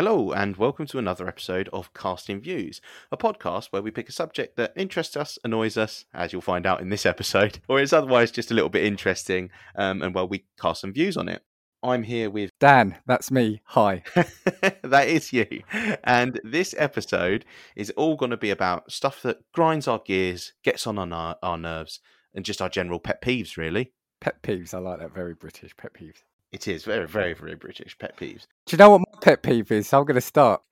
Hello, and welcome to another episode of Casting Views, a podcast where we pick a subject that interests us, annoys us, as you'll find out in this episode, or is otherwise just a little bit interesting, um, and well, we cast some views on it. I'm here with Dan, that's me. Hi. that is you. And this episode is all going to be about stuff that grinds our gears, gets on our, our nerves, and just our general pet peeves, really. Pet peeves. I like that. Very British pet peeves. It is very, very, very British pet peeves. Do you know what my pet peeve is? I'm going to start.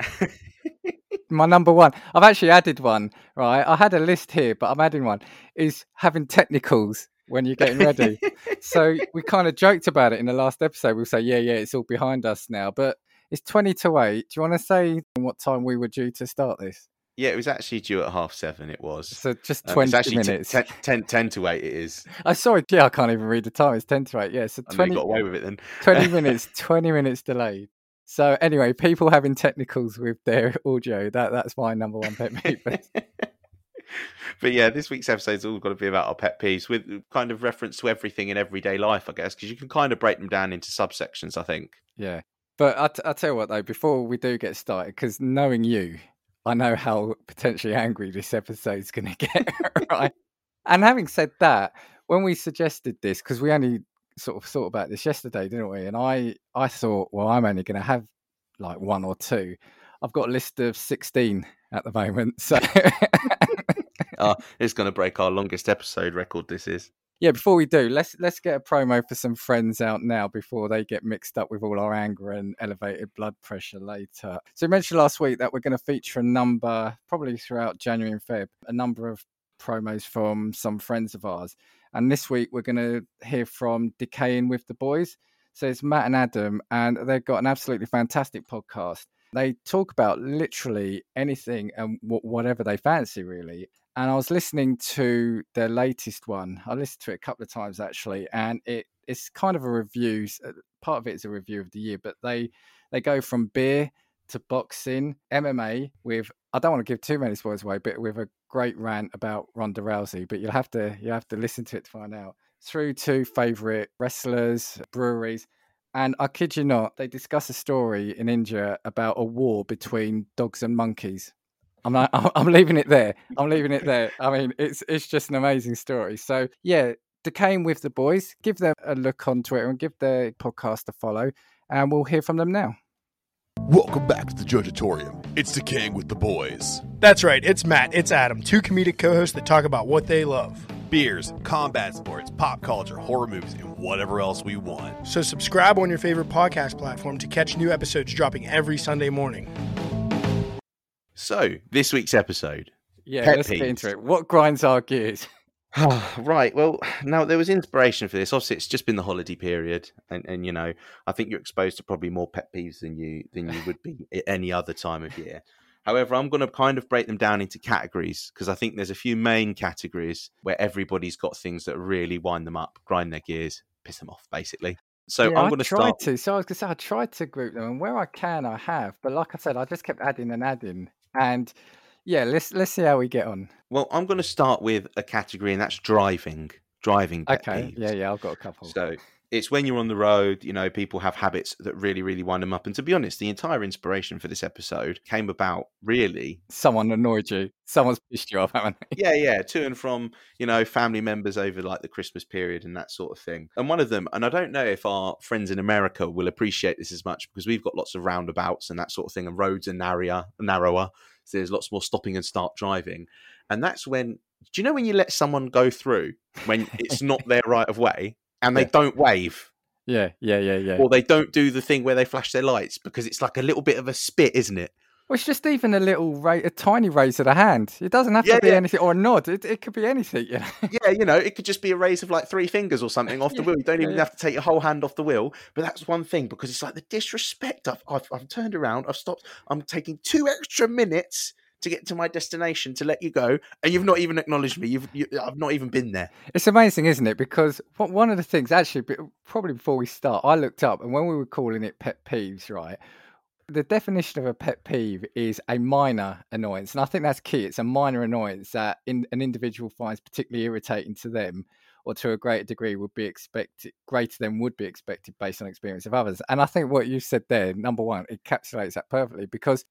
my number one. I've actually added one, right? I had a list here, but I'm adding one. Is having technicals when you're getting ready. so we kind of joked about it in the last episode. We'll say, yeah, yeah, it's all behind us now. But it's 20 to 8. Do you want to say what time we were due to start this? Yeah, it was actually due at half seven. It was. So just 20 um, minutes. T- 10, 10, to 8 it is. I saw it. Yeah, I can't even read the time. It's 10 to 8. Yeah, so 20. got away with it then. 20 minutes, 20 minutes delayed. So anyway, people having technicals with their audio, that that's my number one pet peeve. but yeah, this week's episode's all got to be about our pet peeves with kind of reference to everything in everyday life, I guess, because you can kind of break them down into subsections, I think. Yeah. But I t- I'll tell you what, though, before we do get started, because knowing you, I know how potentially angry this episode's going to get, right? And having said that, when we suggested this, because we only sort of thought about this yesterday, didn't we? And I, I thought, well, I'm only going to have like one or two. I've got a list of 16 at the moment. So oh, it's going to break our longest episode record. This is. Yeah, before we do, let's let's get a promo for some friends out now before they get mixed up with all our anger and elevated blood pressure later. So we mentioned last week that we're going to feature a number, probably throughout January and Feb, a number of promos from some friends of ours. And this week we're going to hear from Decaying with the Boys. So it's Matt and Adam, and they've got an absolutely fantastic podcast. They talk about literally anything and whatever they fancy, really. And I was listening to their latest one. I listened to it a couple of times actually, and it it's kind of a review. Uh, part of it is a review of the year, but they they go from beer to boxing, MMA with I don't want to give too many spoilers away, but with a great rant about Ronda Rousey. But you'll have to you have to listen to it to find out. Through to favorite wrestlers, breweries, and I kid you not, they discuss a story in India about a war between dogs and monkeys. I'm like, I'm leaving it there. I'm leaving it there. I mean, it's it's just an amazing story. So yeah, decaying with the boys. Give them a look on Twitter and give their podcast a follow, and we'll hear from them now. Welcome back to the Judgeatorium. It's decaying with the boys. That's right. It's Matt. It's Adam. Two comedic co-hosts that talk about what they love beers, combat sports, pop culture, horror movies, and whatever else we want. So subscribe on your favorite podcast platform to catch new episodes dropping every Sunday morning. So, this week's episode. Yeah, Pet let's peeves. get into it. What grinds our gears? right. Well, now there was inspiration for this. Obviously, it's just been the holiday period, and, and you know, I think you're exposed to probably more pet peeves than you than you would be at any other time of year. However, I'm going to kind of break them down into categories because I think there's a few main categories where everybody's got things that really wind them up, grind their gears, piss them off, basically. So yeah, I'm going to start. To. So I was going to say I tried to group them, and where I can, I have. But like I said, I just kept adding and adding, and yeah, let's let's see how we get on. Well, I'm going to start with a category, and that's driving. Driving. okay. Peeves. Yeah, yeah, I've got a couple. So it's when you're on the road, you know, people have habits that really, really wind them up. And to be honest, the entire inspiration for this episode came about really. Someone annoyed you. Someone's pissed you off, haven't they? Yeah, yeah. To and from, you know, family members over like the Christmas period and that sort of thing. And one of them, and I don't know if our friends in America will appreciate this as much because we've got lots of roundabouts and that sort of thing, and roads are narrower, narrower. So there's lots more stopping and start driving. And that's when, do you know when you let someone go through when it's not their right of way? And they yeah. don't wave. Yeah, yeah, yeah, yeah. Or they don't do the thing where they flash their lights because it's like a little bit of a spit, isn't it? Well, it's just even a little, ra- a tiny raise of the hand. It doesn't have yeah, to be yeah. anything, or a nod. It, it could be anything. You know? yeah, you know, it could just be a raise of like three fingers or something off the wheel. You don't even have to take your whole hand off the wheel. But that's one thing because it's like the disrespect. I've, I've, I've turned around. I've stopped. I'm taking two extra minutes to get to my destination to let you go, and you've not even acknowledged me. You've, you, I've not even been there. It's amazing, isn't it? Because one of the things, actually, probably before we start, I looked up, and when we were calling it pet peeves, right? the definition of a pet peeve is a minor annoyance, and I think that's key. It's a minor annoyance that in, an individual finds particularly irritating to them, or to a greater degree would be expected greater than would be expected based on experience of others. And I think what you said there, number one, encapsulates that perfectly because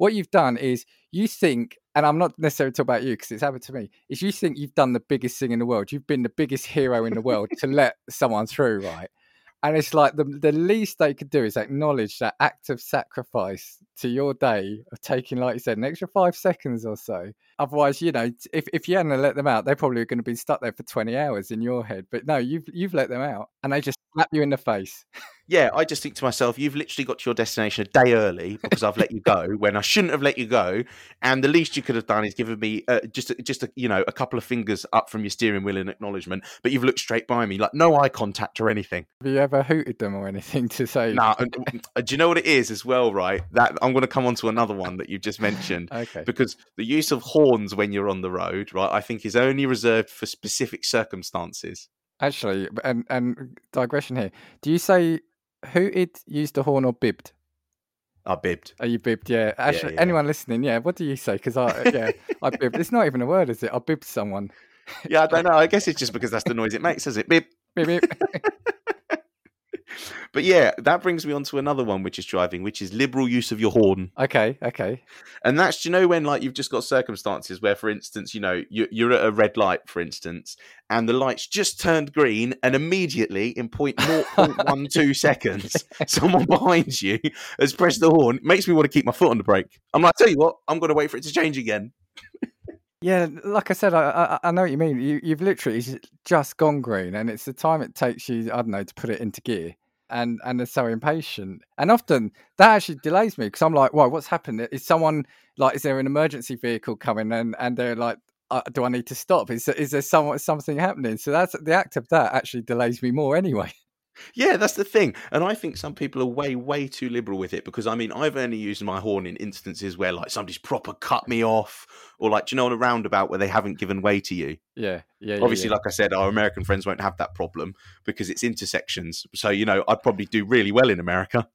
what you've done is you think, and I'm not necessarily talking about you because it's happened to me, is you think you've done the biggest thing in the world. You've been the biggest hero in the world to let someone through, right? And it's like the the least they could do is acknowledge that act of sacrifice to your day of taking, like you said, an extra five seconds or so. Otherwise, you know, if, if you hadn't let them out, they probably going to be stuck there for twenty hours in your head. But no, you've you've let them out, and they just slap you in the face. Yeah, I just think to myself, you've literally got to your destination a day early because I've let you go when I shouldn't have let you go, and the least you could have done is given me uh, just just a, you know a couple of fingers up from your steering wheel in acknowledgement. But you've looked straight by me, like no eye contact or anything. Have you ever hooted them or anything to say? No, nah, uh, do you know what it is as well? Right, that I'm going to come on to another one that you've just mentioned. okay. Because the use of horns when you're on the road, right, I think is only reserved for specific circumstances. Actually, and and digression here. Do you say hooted, used the horn, or bibbed? I bibbed. Are you bibbed? Yeah. Actually, Yeah, yeah. anyone listening, yeah. What do you say? Because I, uh, yeah, I bibbed. It's not even a word, is it? I bibbed someone. Yeah, I don't know. I guess it's just because that's the noise it makes, is it? Bib. Bib, bib. But yeah, that brings me on to another one, which is driving, which is liberal use of your horn. okay, okay. And that's, you know, when like you've just got circumstances where, for instance, you know, you're, you're at a red light, for instance, and the lights just turned green, and immediately in 0.012 seconds, someone behind you has pressed the horn. It makes me want to keep my foot on the brake. I'm like, tell you what, I'm going to wait for it to change again. Yeah, like I said, I, I I know what you mean. You you've literally just gone green, and it's the time it takes you, I don't know, to put it into gear. And and they're so impatient, and often that actually delays me because I'm like, "Whoa, what's happened? Is someone like, is there an emergency vehicle coming?" And and they're like, uh, "Do I need to stop? Is is there some, something happening?" So that's the act of that actually delays me more anyway. Yeah, that's the thing. And I think some people are way, way too liberal with it because I mean, I've only used my horn in instances where like somebody's proper cut me off or like, do you know, on a roundabout where they haven't given way to you. Yeah, yeah. yeah, Obviously, yeah. like I said, our American friends won't have that problem because it's intersections. So, you know, I'd probably do really well in America.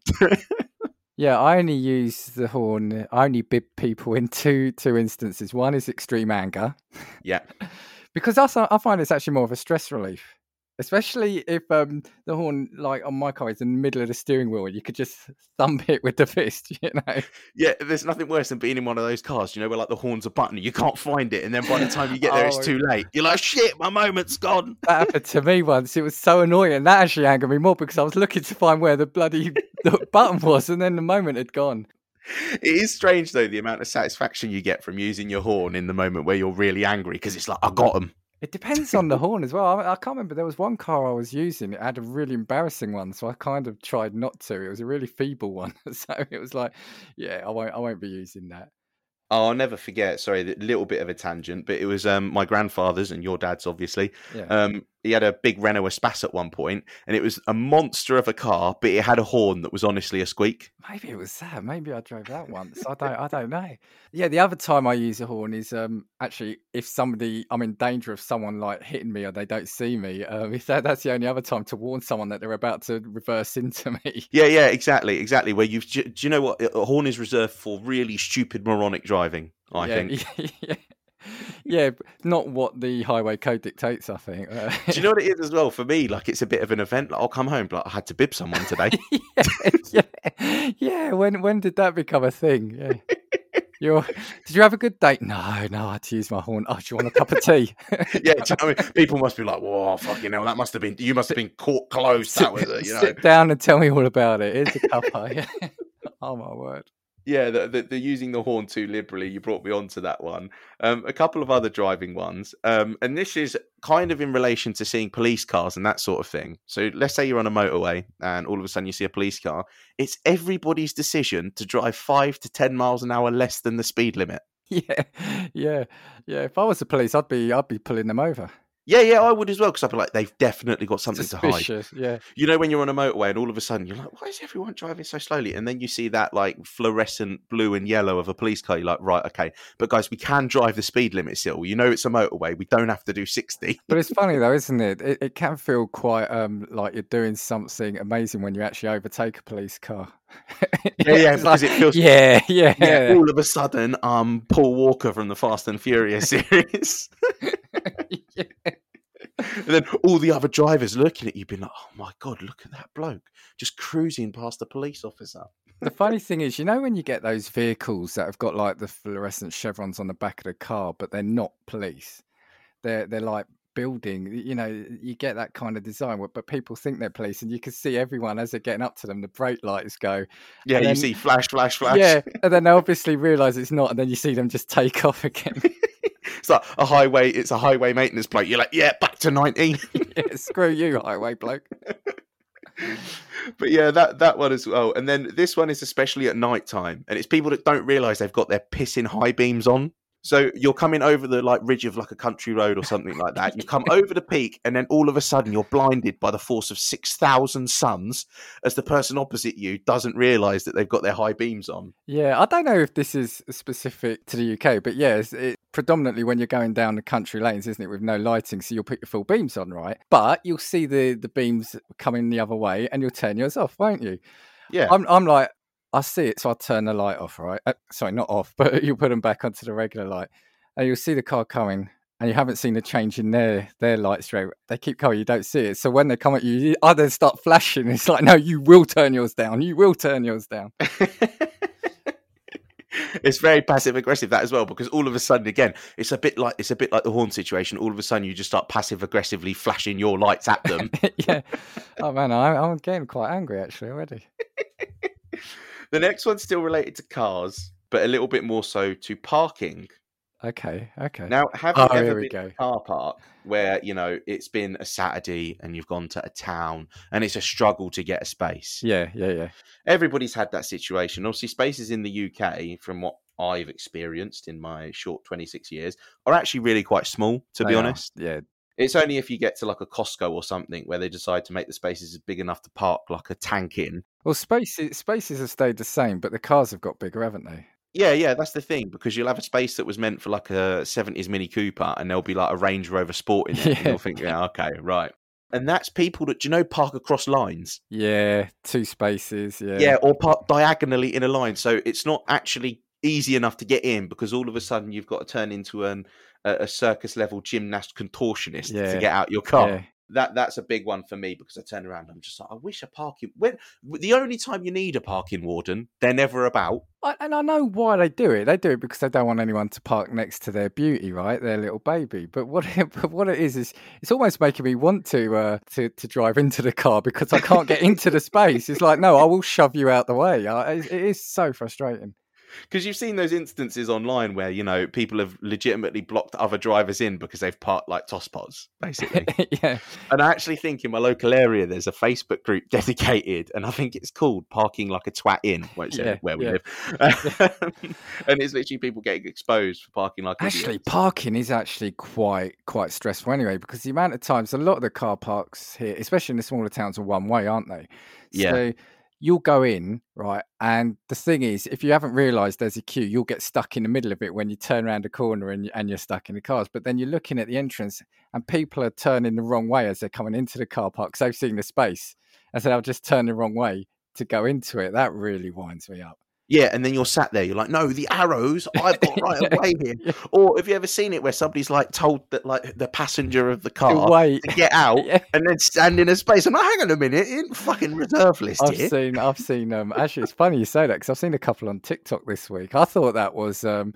Yeah, I only use the horn. I only bib people in two two instances. One is extreme anger, yeah. because that's I find it's actually more of a stress relief, especially if um the horn like on my car is in the middle of the steering wheel. You could just thump it with the fist, you know. Yeah, there's nothing worse than being in one of those cars, you know, where like the horn's a button, you can't find it, and then by the time you get there, it's Oh, too late. You're like, shit, my moment's gone. That happened to me once. It was so annoying. That actually angered me more because I was looking to find where the bloody the button was, and then the moment had gone. It is strange though the amount of satisfaction you get from using your horn in the moment where you're really angry because it's like I got them. It depends on the horn as well. I, I can't remember. There was one car I was using. It had a really embarrassing one, so I kind of tried not to. It was a really feeble one, so it was like, yeah, I won't. I won't be using that. Oh, I'll never forget. Sorry, a little bit of a tangent, but it was um, my grandfather's and your dad's, obviously. Yeah. Um, he had a big Renault Espace at one point, and it was a monster of a car, but it had a horn that was honestly a squeak. Maybe it was that. Maybe I drove that once. I don't. I don't know. Yeah, the other time I use a horn is um actually if somebody I'm in danger of someone like hitting me or they don't see me. Um, if that, that's the only other time to warn someone that they're about to reverse into me. Yeah, yeah, exactly, exactly. Where you've, do you know what? A horn is reserved for really stupid, moronic driving. I yeah, think. yeah, yeah, but not what the highway code dictates. I think. Uh, Do you know what it is as well? For me, like it's a bit of an event. Like, I'll come home, like I had to bib someone today. yeah, yeah, yeah. When when did that become a thing? Yeah. You're, did you have a good date? No, no. I had to use my horn. Oh, do you want a cup of tea? yeah, you know I mean, people must be like, "Whoa, fucking hell, that must have been you must have been caught close." That was it, you know. Sit down and tell me all about it. Here's a cuppa. Yeah. oh my word. Yeah, the, the, the using the horn too liberally. You brought me on to that one. Um, a couple of other driving ones, um, and this is kind of in relation to seeing police cars and that sort of thing. So let's say you're on a motorway and all of a sudden you see a police car. It's everybody's decision to drive five to ten miles an hour less than the speed limit. Yeah, yeah, yeah. If I was the police, I'd be, I'd be pulling them over. Yeah, yeah, I would as well because I'd be like, they've definitely got something to hide. Yeah. You know, when you're on a motorway and all of a sudden you're like, why is everyone driving so slowly? And then you see that like fluorescent blue and yellow of a police car. You're like, right, okay. But guys, we can drive the speed limit still. You know, it's a motorway. We don't have to do 60. But it's funny though, isn't it? It, it can feel quite um, like you're doing something amazing when you actually overtake a police car. Yeah, yeah, It's because it feels- yeah, yeah, Yeah, all of a sudden, um, Paul Walker from the Fast and Furious series. And then all the other drivers looking at you, being like, oh my God, look at that bloke just cruising past the police officer. The funny thing is, you know, when you get those vehicles that have got like the fluorescent chevrons on the back of the car, but they're not police. They're they're like building. You know, you get that kind of design, but people think they're police, and you can see everyone as they're getting up to them, the brake lights go. Yeah, And you then- see flash, flash, flash. Yeah, and then they obviously realise it's not, and then you see them just take off again. It's like a highway, it's a highway maintenance plate. You're like, yeah, back to 19. yeah, screw you, highway bloke. but yeah, that that one as well. And then this one is especially at night time, and it's people that don't realise they've got their pissing high beams on. So you're coming over the like ridge of like a country road or something like that. You come over the peak, and then all of a sudden you're blinded by the force of six thousand suns, as the person opposite you doesn't realise that they've got their high beams on. Yeah, I don't know if this is specific to the UK, but yeah, it, predominantly when you're going down the country lanes, isn't it, with no lighting, so you'll put your full beams on, right? But you'll see the the beams coming the other way, and you'll turn yours off, won't you? Yeah, I'm I'm like, I see it, so I turn the light off, right? Uh, sorry, not off, but you put them back onto the regular light, and you'll see the car coming. And you haven't seen a change in their their light straight. They keep coming, you don't see it. So when they come at you, you I then start flashing. It's like, no, you will turn yours down. You will turn yours down. it's very passive aggressive that as well because all of a sudden again it's a bit like it's a bit like the horn situation all of a sudden you just start passive aggressively flashing your lights at them yeah. Oh man, I, I'm getting quite angry actually already. the next one's still related to cars but a little bit more so to parking Okay, okay. now have you Oh, ever been to a car park where you know it's been a saturday and you've gone to a town and it's a struggle to get a space Yeah, yeah, yeah. everybody's had that situation. Obviously, spaces in the UK, from what I've experienced in my short 26 years, are actually really quite small, to They be are, honest. Yeah, It's only if you get to like a Costco or something where they decide to make the spaces big enough to park like a tank in. Well, spaces spaces have stayed the same, but the cars have got bigger, haven't they? Yeah, yeah, that's the thing because you'll have a space that was meant for like a 70s Mini Cooper and there'll be like a Range Rover Sport in it. And Yeah. you'll think, yeah, okay, right. And that's people that, do you know, park across lines. Yeah, two spaces. Yeah, Yeah, or park diagonally in a line. So it's not actually easy enough to get in because all of a sudden you've got to turn into an, a, a circus level gymnast contortionist Yeah, to get out your car. That that's a big one for me because I turn around. I'm just like, I wish a parking. When the only time you need a parking warden, they're never about. I, and I know why they do it. They do it because they don't want anyone to park next to their beauty, right? Their little baby. But what it, but what it is is it's almost making me want to uh, to to drive into the car because I can't get into the space. It's like no, I will shove you out the way. I, it, it is so frustrating. Because you've seen those instances online where you know people have legitimately blocked other drivers in because they've parked like toss pods, basically. yeah, And I actually think in my local area there's a Facebook group dedicated, and I think it's called "Parking Like a Twat In," won't say Yeah, where we yeah. live. Um, and it's literally people getting exposed for parking like Actually, idiots. parking is actually quite quite stressful anyway because the amount of times a lot of the car parks here, especially in the smaller towns, are one way, aren't they? Yeah. You'll go in right, and the thing is, if you haven't realised there's a queue, you'll get stuck in the middle of it when you turn around a corner and and you're stuck in the cars. But then you're looking at the entrance, and people are turning the wrong way as they're coming into the car park. So they've seen the space, and so they'll just turn the wrong way to go into it. That really winds me up. Yeah, and then you're sat there, you're like, no, the arrows, I've got right away here. yeah. Or have you ever seen it where somebody's like told that like the passenger of the car Wait. to get out Yeah. and then stand in a space? I'm like, hang on a minute, in fucking reserve list I've here. seen, I've seen. Um, actually, it's funny you say that because I've seen a couple on TikTok this week. I thought that was, um,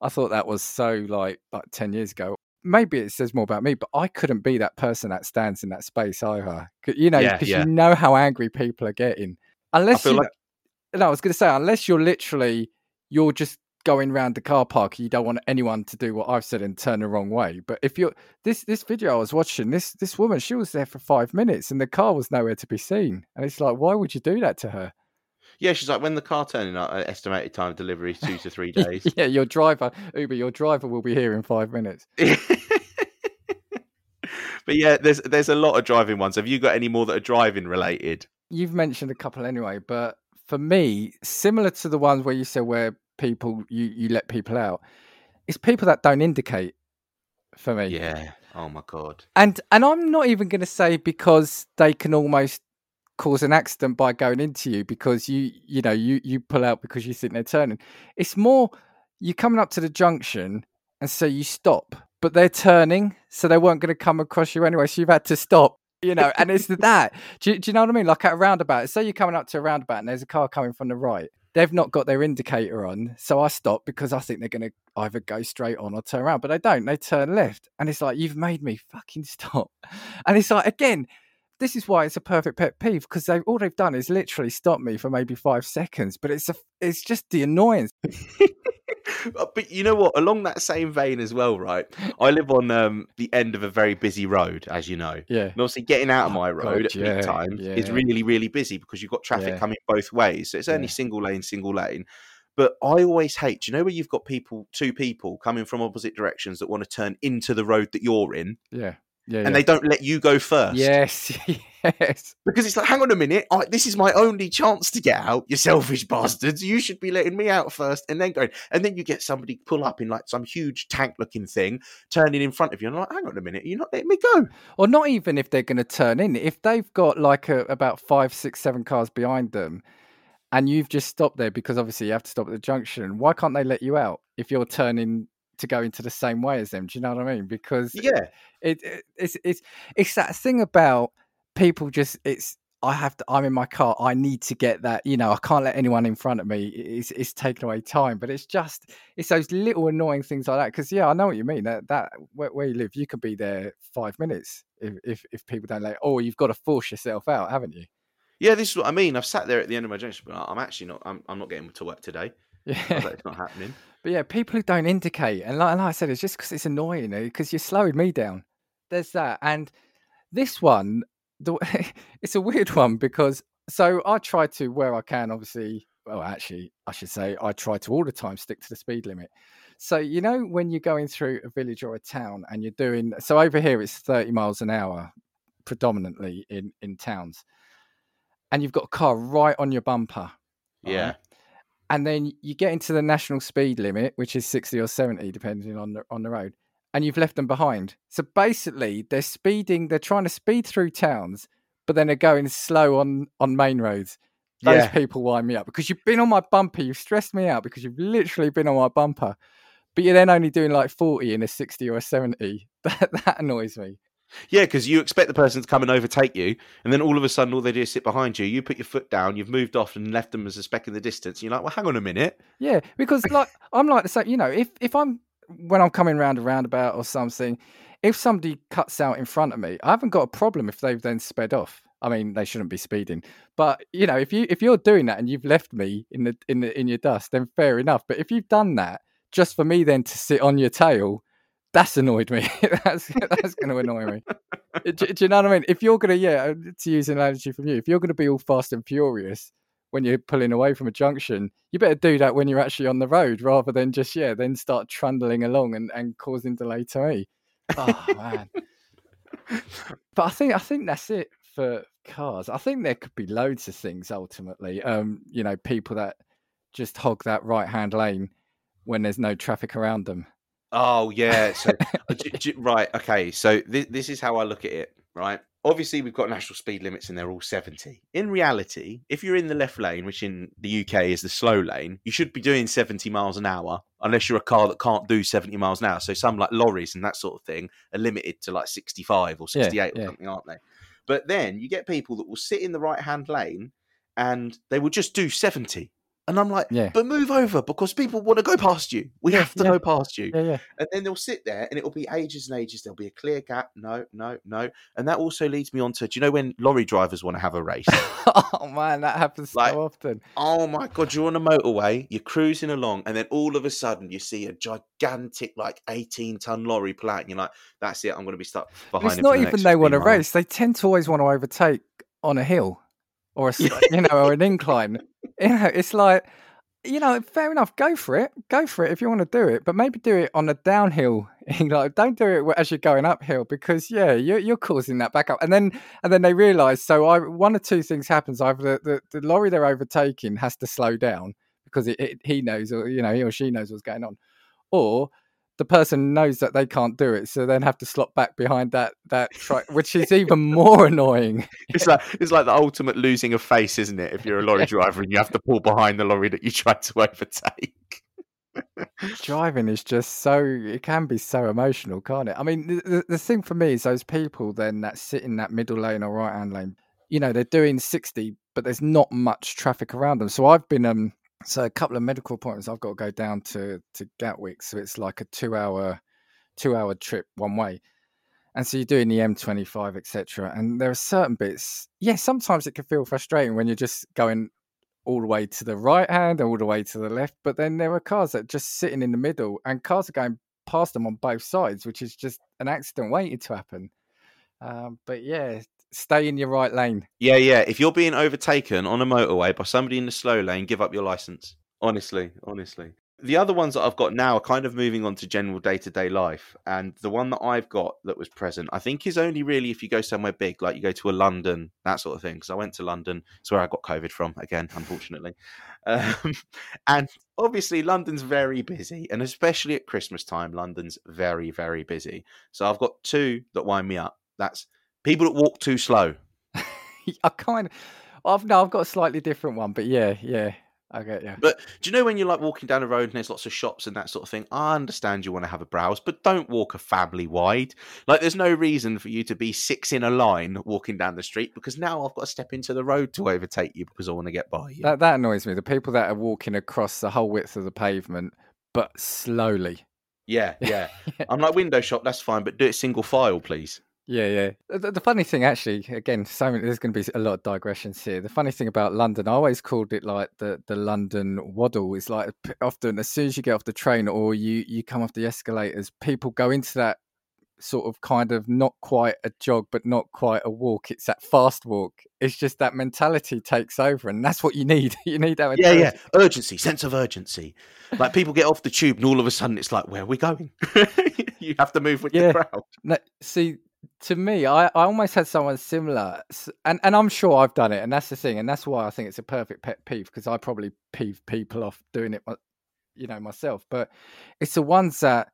I thought that was so like like ten years ago. Maybe it says more about me, but I couldn't be that person that stands in that space either. You know, because yeah. you know how angry people are getting. Unless feel you, like- no, I was going to say unless you're literally you're just going around the car park, you don't want anyone to do what I've said and turn the wrong way. But if you're this this video I was watching, this this woman, she was there for five minutes and the car was nowhere to be seen. And it's like, why would you do that to her? Yeah, she's like, when the car turning out, uh, estimated time of delivery is two to three days. yeah, your driver, Uber, your driver will be here in five minutes. but yeah, there's there's a lot of driving ones. Have you got any more that are driving related? You've mentioned a couple anyway, but for me, similar to the ones where you said where people you you let people out, it's people that don't indicate for me. Yeah. Oh my god. And and I'm not even going to say because they can almost cause an accident by going into you because you you know you you pull out because you think they're turning. It's more you're coming up to the junction and so you stop, but they're turning, so they weren't going to come across you anyway. So you've had to stop. You know, and it's that. Do, do you know what I mean? Like at a roundabout, say you're coming up to a roundabout and there's a car coming from the right they've not got their indicator on. So I stop because I think they're going to either go straight on or turn around, but they don't. They turn left. And it's like, you've made me fucking stop. And it's like, again, this is why it's a perfect pet peeve because they all they've done is literally stop me for maybe five seconds, but it's a, it's just the annoyance. But you know what? Along that same vein as well, right? I live on um, the end of a very busy road, as you know. Yeah. And obviously, getting out of Oh, my road God, at yeah, peak time is really, really busy because you've got traffic Yeah. coming both ways. So it's only Yeah. single lane, single lane. But I always hate, do you know, where you've got people, two people coming from opposite directions that want to turn into the road that you're in, Yeah. Yeah. and yeah. they don't let you go first. Yes. yes. Because it's like, hang on a minute, I, this is my only chance to get out, you selfish bastards. You should be letting me out first and then going. And then you get somebody pull up in like some huge tank looking thing, turning in front of you. And I'm like, hang on a minute, you're not letting me go. Or not even if they're going to turn in. If they've got like a, about five, six, seven cars behind them, and you've just stopped there because obviously you have to stop at the junction. Why can't they let you out if you're turning to go into the same way as them? Do you know what I mean? Because Yeah. it, it it's it's it's that thing about people just it's I have to I'm in my car I need to get that you know I can't let anyone in front of me it's it's taking away time but it's just it's those little annoying things like that because yeah I know what you mean that that where, where you live you could be there five minutes if if, if people don't let or you've got to force yourself out haven't you Yeah, this is what I mean. I've sat there at the end of my journey. but I'm actually not, I'm, I'm not getting to work today. Yeah it's not happening. But yeah, people who don't indicate, and like, like I said, it's just because it's annoying, eh, because you're slowing me down. There's that, and this one, the it's a weird one because so I try to where I can, obviously. Well, actually, I should say I try to all the time stick to the speed limit. So you know when you're going through a village or a town and you're doing so over here it's 30 miles an hour predominantly in in towns, and you've got a car right on your bumper. right? And then you get into the national speed limit, which is sixty or seventy, depending on the on the road, and you've left them behind. So basically, they're speeding. They're trying to speed through towns, but then they're going slow on on main roads. Those Yeah. people wind me up because you've been on my bumper. You've stressed me out because you've literally been on my bumper, but you're then only doing like forty in a sixty or a seventy. That that annoys me. Yeah, because you expect the person to come and overtake you, and then all of a sudden, all they do is sit behind you. You put your foot down, you've moved off and left them as a speck in the distance. And you're like, well, hang on a minute. Yeah, because like I'm like the same. You know, if if I'm when I'm coming round a roundabout or something, if somebody cuts out in front of me, I haven't got a problem if they've then sped off. I mean, they shouldn't be speeding, but you know, if you if you're doing that and you've left me in the in the in your dust, then fair enough. But if you've done that just for me then to sit on your tail, that's annoyed me. that's that's going to annoy me. do, do you know what I mean? If you're going to, yeah, to use an analogy from you, if you're going to be all fast and furious when you're pulling away from a junction, you better do that when you're actually on the road rather than just, yeah, then start trundling along and, and causing delay to me. Oh, man. but I think I think that's it for cars. I think there could be loads of things ultimately. Um, you know, people that just hog that right hand lane when there's no traffic around them. Oh yeah. So uh, j- j- right, okay. So this this is how I look at it. Right. Obviously, we've got national speed limits, and they're all seventy. In reality, if you're in the left lane, which in the UK is the slow lane, you should be doing seventy miles an hour, unless you're a car that can't do seventy miles an hour. So some like lorries and that sort of thing are limited to like sixty-five or Yeah, sixty-eight or yeah. something, aren't they? But then you get people that will sit in the right-hand lane, and they will just do seventy. And I'm like, Yeah. but move over because people want to go past you. We have to yeah. go past you. Yeah. And then they'll sit there and it'll be ages and ages. There'll be a clear gap. No, no, no. And that also leads me on to do you know when lorry drivers want to have a race? oh man, that happens Like- so often. oh my God, you're on a motorway, you're cruising along, and then all of a sudden you see a gigantic, like 18 ton lorry pull out, and you're like, that's it, I'm going to be stuck But behind it's not even they want to race. They tend to always want to overtake on a hill or a, you know, or an incline. You know, it's like you know, fair enough. Go for it. Go for it if you want to do it, but maybe do it on a downhill. like, don't do it as you're going uphill because yeah, you're you're causing that backup. And then and then they realise. So I one or two things happens. Either the, the, the lorry they're overtaking has to slow down because it, it, he knows, or you know, he or she knows what's going on, or the person knows that they can't do it, so then have to slot back behind that that truck, which is even more annoying. It's like it's like the ultimate losing of face, isn't it? If you're a lorry driver and you have to pull behind the lorry that you tried to overtake. Driving is just so it can be so emotional, can't it? I mean, the, the thing for me is those people then that sit in that middle lane or right hand lane. You know, they're doing sixty, but there's not much traffic around them. So I've been um so a couple of medical appointments I've got to go down to to Gatwick, so it's like a two hour two hour trip one way. And so you're doing the M25, etc. And there are certain bits, yeah, sometimes it can feel frustrating when you're just going all the way to the right hand and all the way to the left. But then there are cars that are just sitting in the middle and cars are going past them on both sides, which is just an accident waiting to happen. Um, but yeah, stay in your right lane. Yeah, yeah. If you're being overtaken on a motorway by somebody in the slow lane, give up your license. Honestly, honestly. The other ones that I've got now are kind of moving on to general day to day life. And the one that I've got that was present, I think, is only really if you go somewhere big, like you go to a London, that sort of thing. Because I went to London, it's where I got COVID from, again, unfortunately. Um, and obviously, London's very busy. And especially at Christmas time, London's very, very busy. So I've got two that wind me up. That's People that walk too slow. I kind of, I've no, I've got a slightly different one, but yeah, yeah, I get you. But do you know when you're like walking down the road and there's lots of shops and that sort of thing? I understand you want to have a browse, but don't walk a family wide. Like, there's no reason for you to be six in a line walking down the street because now I've got to step into the road to overtake you because I want to get by you. That that annoys me. The people that are walking across the whole width of the pavement, but slowly. Yeah, yeah. I'm like window shop. That's fine, but do it single file, please. Yeah, yeah. The, the, funny thing, actually, again, so there's going to be a lot of digressions here. The funny thing about London, I always called it like the, the London waddle. Is like often as soon as you get off the train or you you come off the escalators, people go into that sort of kind of not quite a jog, but not quite a walk. It's that fast walk. It's just that mentality takes over, and that's what you need. you need that. Yeah, yeah. Urgency, sense of urgency. Like people get off the tube, and all of a sudden, it's like, where are we going? you have to move with yeah. the crowd. No, see, to me, I, I almost had someone similar, and and I'm sure I've done it, and that's the thing, and that's why I think it's a perfect pet peeve because I probably peeve people off doing it, you know, myself. But it's the ones that,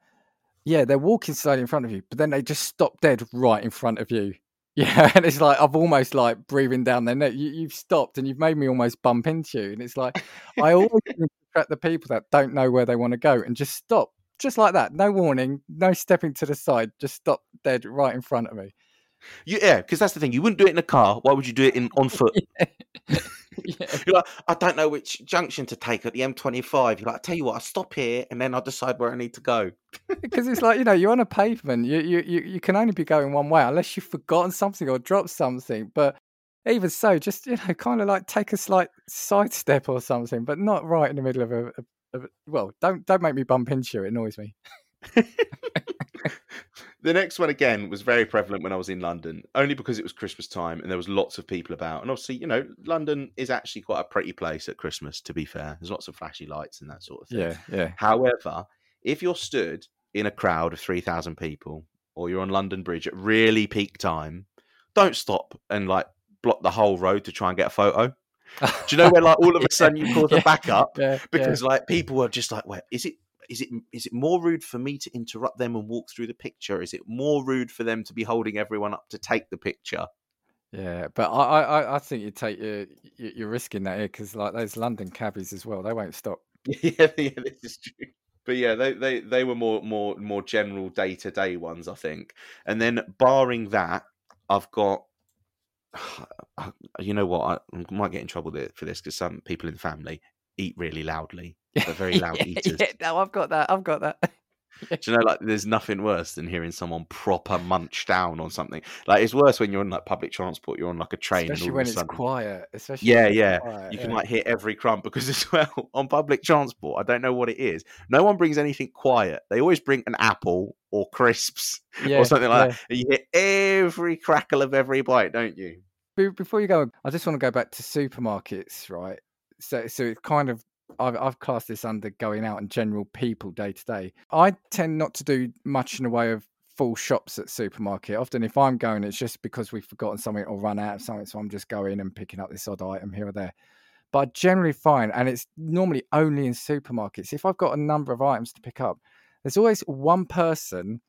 yeah, they're walking slowly in front of you, but then they just stop dead right in front of you. Yeah, and it's like I've almost like breathing down their neck. You, have stopped, and you've made me almost bump into you, and it's like I always attract the people that don't know where they want to go and just stop just like that. No warning, no stepping to the side, just stop dead right in front of me. You, yeah, because that's the thing. You wouldn't do it in a car. Why would you do it in on foot? yeah. You're like, I don't know which junction to take at the M25. You're like, I tell you what, I'll stop here and then I'll decide where I need to go. because it's like you know, you're on a pavement. You, you you you can only be going one way unless you've forgotten something or dropped something. But even so, just you know, kind of like take a slight sidestep or something, but not right in the middle of a, a well, don't don't make me bump into you. It annoys me. the next one again was very prevalent when I was in London, only because it was Christmas time and there was lots of people about. And obviously, you know, London is actually quite a pretty place at Christmas. To be fair, there's lots of flashy lights and that sort of thing. Yeah, yeah. However, if you're stood in a crowd of three thousand people, or you're on London Bridge at really peak time, don't stop and like block the whole road to try and get a photo. Do you know where like all of a sudden you cause yeah, a backup yeah, because yeah. like people are just like, "Wait, is it is it is it more rude for me to interrupt them and walk through the picture? Is it more rude for them to be holding everyone up to take the picture?" Yeah, but I I, I think you take uh, your you're risking that here because like those London cabbies as well, they won't stop. yeah, yeah, this is true. But yeah, they, they, they were more more more general day to day ones, I think. And then barring that, I've got you know what? I might get in trouble for this because some people in the family eat really loudly. They're very loud yeah, eaters. Yeah, no, I've got that. I've got that. Do you know, like, there's nothing worse than hearing someone proper munch down on something. Like, it's worse when you're on like public transport. You're on like a train, especially when it's sudden, quiet. Especially yeah, yeah. Quiet, you can like hear every crumb because as well on public transport, I don't know what it is. No one brings anything quiet. They always bring an apple or crisps yeah, or something like that. And you hear every crackle of every bite, don't you? Before you go, I just want to go back to supermarkets, right? So, so it's kind of I've, I've classed this under going out and general people day to day. I tend not to do much in the way of full shops at supermarket. Often, if I'm going, it's just because we've forgotten something or run out of something. So I'm just going and picking up this odd item here or there. But I generally find, and it's normally only in supermarkets, if I've got a number of items to pick up, there's always one person,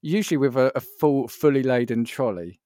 usually with a, a full, fully laden trolley,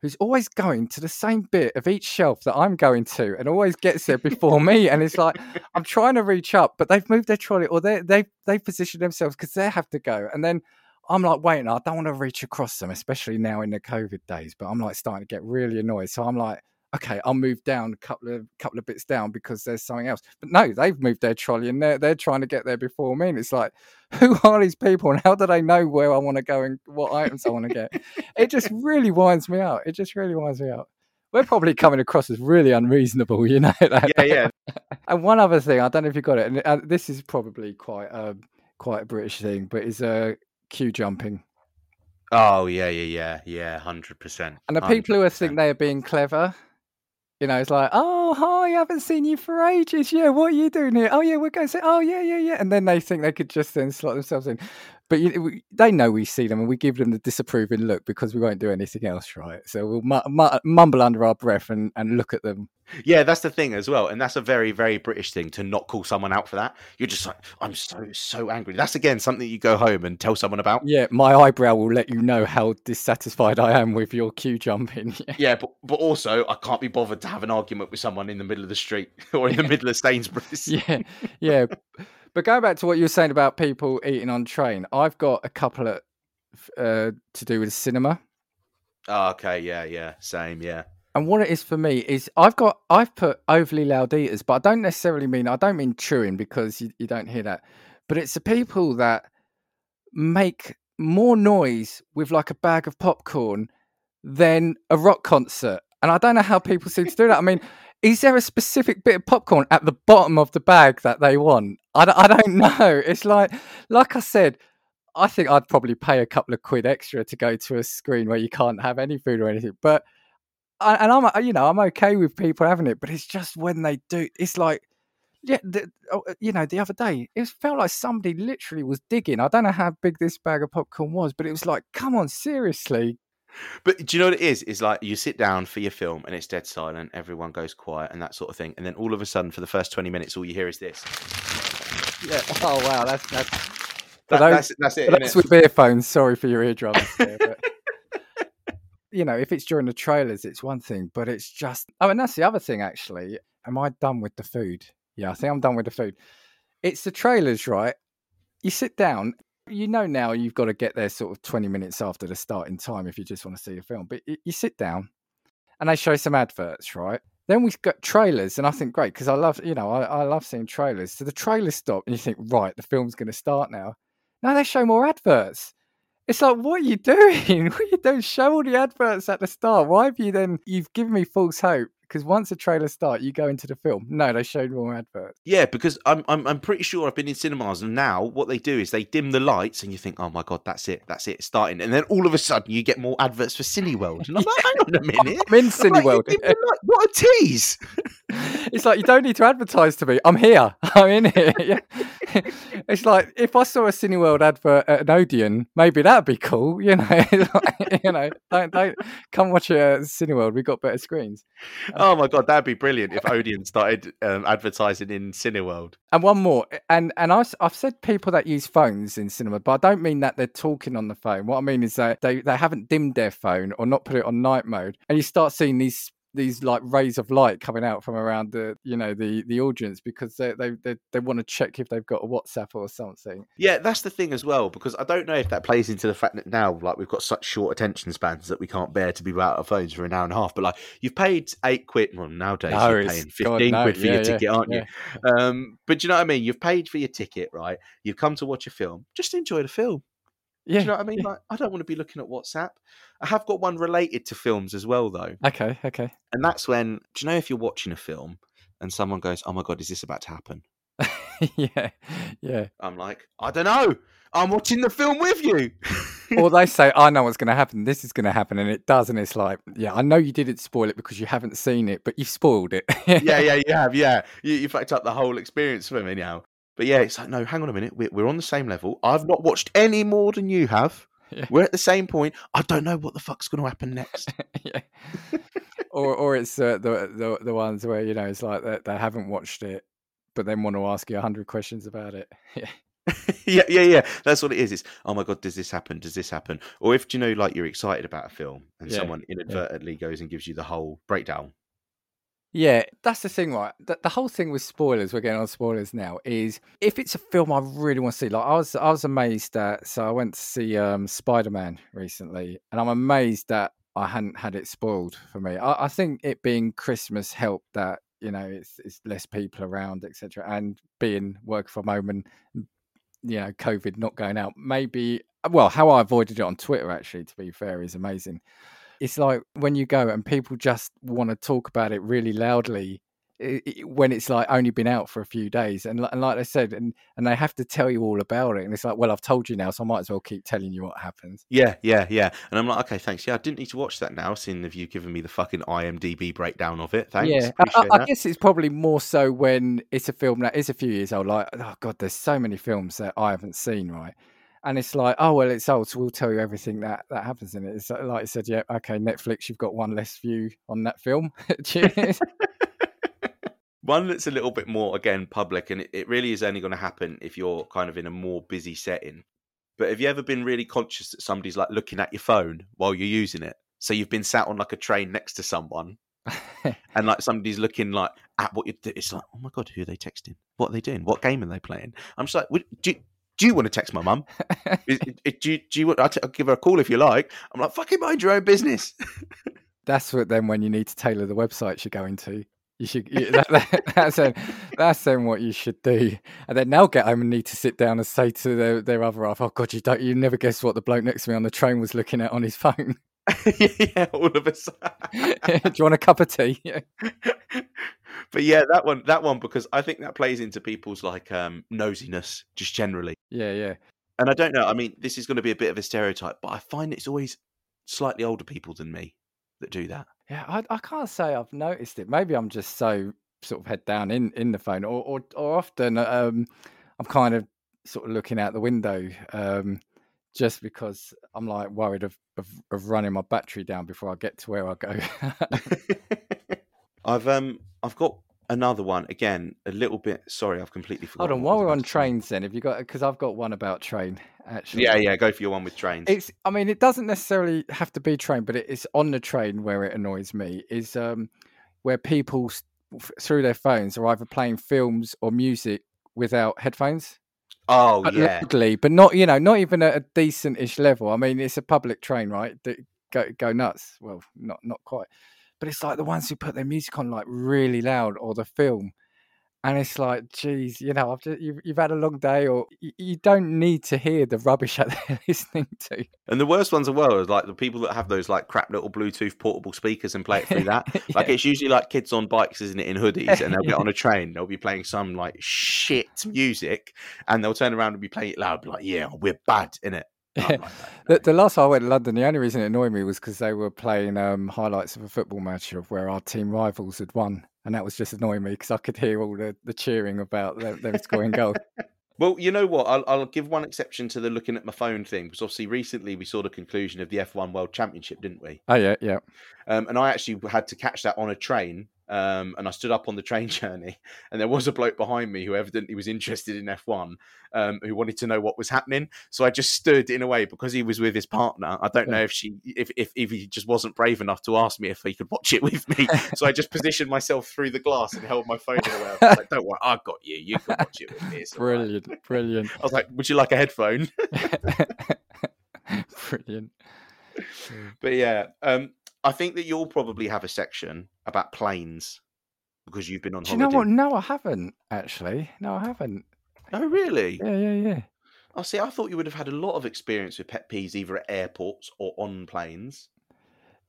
who's always going to the same bit of each shelf that I'm going to and always gets there before me. And it's like, I'm trying to reach up, but they've moved their trolley or they, they've, they've positioned themselves because they have to go. And then I'm like waiting. I don't want to reach across them, especially now in the COVID days. But I'm like starting to get really annoyed. So I'm like, okay, I'll move down a couple of couple of bits down because there's something else. But no, they've moved their trolley and they're they're trying to get there before me. And it's like, who are these people and how do they know where I want to go and what items I want to get? it just really winds me out. It just really winds me out. We're probably coming across as really unreasonable, you know. yeah, yeah. and one other thing, I don't know if you got it, and uh, this is probably quite a quite a British thing, but is uh, queue jumping. Oh yeah, yeah, yeah, yeah, hundred percent. And the people who think they are being clever, you know, it's like, oh, hi, I haven't seen you for ages. Yeah, what are you doing here? Oh, yeah, we're going to say, oh, yeah, yeah, yeah. And then they think they could just then slot themselves in. But you, we, they know we see them and we give them the disapproving look because we won't do anything else, right? So we'll mu- mu- mumble under our breath and, and look at them yeah, that's the thing as well, and that's a very, very British thing to not call someone out for that. You're just like, I'm so, so angry. That's again something you go home and tell someone about. Yeah, my eyebrow will let you know how dissatisfied I am with your queue jumping. yeah, but but also I can't be bothered to have an argument with someone in the middle of the street or in the middle of Sainsbury's. yeah, yeah. But going back to what you were saying about people eating on train, I've got a couple of uh, to do with cinema. Oh, okay, yeah, yeah, same, yeah. And what it is for me is I've got I've put overly loud eaters, but I don't necessarily mean I don't mean chewing because you, you don't hear that. But it's the people that make more noise with like a bag of popcorn than a rock concert. And I don't know how people seem to do that. I mean, is there a specific bit of popcorn at the bottom of the bag that they want? I, I don't know. It's like, like I said, I think I'd probably pay a couple of quid extra to go to a screen where you can't have any food or anything. But and I'm you know I'm okay with people having it, but it's just when they do, it's like yeah, the, oh, you know, the other day it felt like somebody literally was digging. I don't know how big this bag of popcorn was, but it was like, come on, seriously. But do you know what it is? Is like you sit down for your film and it's dead silent, everyone goes quiet and that sort of thing, and then all of a sudden, for the first twenty minutes, all you hear is this. Yeah. Oh wow, that's that's. That, those, that's, that's it. That's with earphones. Sorry for your eardrums. There, but you know, if it's during the trailers, it's one thing, but it's just. Oh, and that's the other thing, actually. Am I done with the food? Yeah, I think I'm done with the food. It's the trailers, right? You sit down, you know now you've got to get there sort of 20 minutes after the starting time if you just want to see a film. But you sit down and they show some adverts, right? Then we've got trailers, and I think great because I love, you know, I, I love seeing trailers. So the trailers stop, and you think, right, the film's going to start now. Now they show more adverts. It's like, what are you doing? What are you doing? Show all the adverts at the start. Why have you then? You've given me false hope because once the trailer starts, you go into the film. No, they showed more adverts. Yeah, because I'm, I'm I'm pretty sure I've been in cinemas and now what they do is they dim the lights and you think, oh my god, that's it, that's it, it's starting, and then all of a sudden you get more adverts for Cineworld, and I'm like, hang on a minute, I'm in Cineworld. Like, what a tease! it's like you don't need to advertise to me. I'm here. I'm in here. Yeah. it's like if I saw a Cineworld advert at an Odeon, maybe that'd be cool. You know, you know, don't don't come watch a Cineworld. We've got better screens. Oh my god, that'd be brilliant if Odeon started um, advertising in Cineworld. And one more, and and I, I've said people that use phones in cinema, but I don't mean that they're talking on the phone. What I mean is that they they haven't dimmed their phone or not put it on night mode, and you start seeing these these like rays of light coming out from around the you know the the audience because they they they, they want to check if they've got a WhatsApp or something. Yeah, that's the thing as well because I don't know if that plays into the fact that now like we've got such short attention spans that we can't bear to be without our phones for an hour and a half. But like you've paid eight quid, well nowadays no, you're paying fifteen God, no. quid for yeah, your ticket, aren't yeah. you? Um, but you know what I mean? You've paid for your ticket, right? You've come to watch a film. Just enjoy the film. Yeah. Do you know what I mean? Yeah. Like, I don't want to be looking at WhatsApp. I have got one related to films as well, though. Okay, okay. And that's when, do you know if you're watching a film and someone goes, oh my God, is this about to happen? yeah, yeah. I'm like, I don't know. I'm watching the film with you. or they say, "I know what's going to happen. This is going to happen," and it does, and it's like, "Yeah, I know you didn't spoil it because you haven't seen it, but you've spoiled it." yeah, yeah, you have. Yeah, you, you fucked up the whole experience for me now. But yeah, it's like, no, hang on a minute. We're, we're on the same level. I've not watched any more than you have. Yeah. We're at the same point. I don't know what the fuck's going to happen next. yeah. or or it's uh, the, the the ones where you know it's like they, they haven't watched it, but then want to ask you a hundred questions about it. Yeah. yeah, yeah, yeah. That's what it is. It's oh my god, does this happen? Does this happen? Or if you know, like you're excited about a film and Yeah, someone inadvertently goes and gives you the whole breakdown. Yeah, that's the thing, right? The, the whole thing with spoilers, we're getting on spoilers now, is if it's a film I really want to see, like I was I was amazed that so I went to see um Spider Man recently, and I'm amazed that I hadn't had it spoiled for me. I, I think it being Christmas helped that, you know, it's it's less people around, etc. And being work from home and you know, COVID not going out. Maybe well, how I avoided it on Twitter actually, to be fair, is amazing it's like when you go and people just want to talk about it really loudly when it's like only been out for a few days and, and like I said and and they have to tell you all about it and it's like well I've told you now so I might as well keep telling you what happens Yeah, yeah, yeah. And I'm like, okay, thanks. Yeah, I didn't need to watch that now, seeing if you've given me the fucking IMDb breakdown of it. Thanks. yeah I, I, I guess it's probably more so when it's a film that is a few years old like oh god there's so many films that I haven't seen right and it's like oh well it's old so we'll tell you everything that that happens in it it's like like I said yeah okay Netflix you've got one less view on that film Cheers. One that's a little bit more, again, public, and it, it really is only going to happen if you're kind of in a more busy setting. But have you ever been really conscious that somebody's like looking at your phone while you're using it? So you've been sat on like a train next to someone, and like somebody's looking like at what you. It's like, oh my god, who are they texting? What are they doing? What game are they playing? I'm just like, "Would- do do you want to text my mum? Do you, do you want? I'll, t- I'll give her a call if you like. I'm like, fucking mind your own business. that's what then when you need to tailor the websites you're going to. You should. You, that, that, that's then, that's then what you should do. And then they'll get home and need to sit down and say to their, their other half, "Oh God, you don't. You never guess what the bloke next to me on the train was looking at on his phone. yeah, all of a sudden. do you want a cup of tea? Yeah. But yeah, that one, that one, because I think that plays into people's like um nosiness, just generally. Yeah, yeah. And I don't know. I mean, this is going to be a bit of a stereotype, but I find it's always slightly older people than me that do that. Yeah, I, I can't say I've noticed it. Maybe I'm just so sort of head down in, in the phone, or, or or often um, I'm kind of sort of looking out the window um, just because I'm like worried of, of of running my battery down before I get to where I go. I've um, I've got another one again. A little bit. Sorry, I've completely forgotten. Hold on, while we're on trains, then, have you got? Because I've got one about train actually. Yeah, yeah. Go for your one with trains. It's. I mean, it doesn't necessarily have to be train, but it's on the train where it annoys me. Is um, where people through their phones are either playing films or music without headphones. oh But yeah. loudly, but not you know, not even at a decent-ish level. I mean, it's a public train, right? Go go nuts. Well, not not quite, but it's like the ones who put their music on like really loud or the film. And it's like, geez, you know, I've just, you've, you've had a long day, or you, you don't need to hear the rubbish that they're listening to. And the worst ones as well are like the people that have those like crap little Bluetooth portable speakers and play it through that. Like it's usually like kids on bikes, isn't it, in hoodies, and they'll get on a train, they'll be playing some like shit music, and they'll turn around and be playing it loud, be like, "Yeah, we're bad in it." Yeah. The, the last time I went to London, the only reason it annoyed me was because they were playing um, highlights of a football match of where our team rivals had won, and that was just annoying me because I could hear all the, the cheering about them, them scoring goals. Well, you know what? I'll, I'll give one exception to the looking at my phone thing because obviously recently we saw the conclusion of the F1 World Championship, didn't we? Oh yeah, yeah. Um, and I actually had to catch that on a train. Um, and I stood up on the train journey, and there was a bloke behind me who evidently was interested in F1, um, who wanted to know what was happening. So I just stood in a way because he was with his partner. I don't know if she, if, if if he just wasn't brave enough to ask me if he could watch it with me. so I just positioned myself through the glass and held my phone in a way. I was like, "Don't worry, I got you. You can watch it with me." It's all right." Brilliant, brilliant, I was like, "Would you like a headphone?" brilliant. But yeah, um, I think that you'll probably have a section about planes because you've been on Do you know what? No, I haven't actually. No, I haven't. Oh, really? Yeah, yeah, yeah. I see. I thought you would have had a lot of experience with pet peeves either at airports or on planes.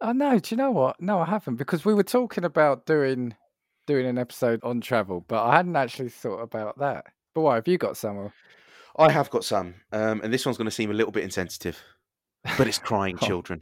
Oh no, do you know what? No, I haven't because we were talking about doing doing an episode on travel, but I hadn't actually thought about that. But why have you got some? or- I have got some, um, and this one's going to seem a little bit insensitive. but it's crying Oh. children.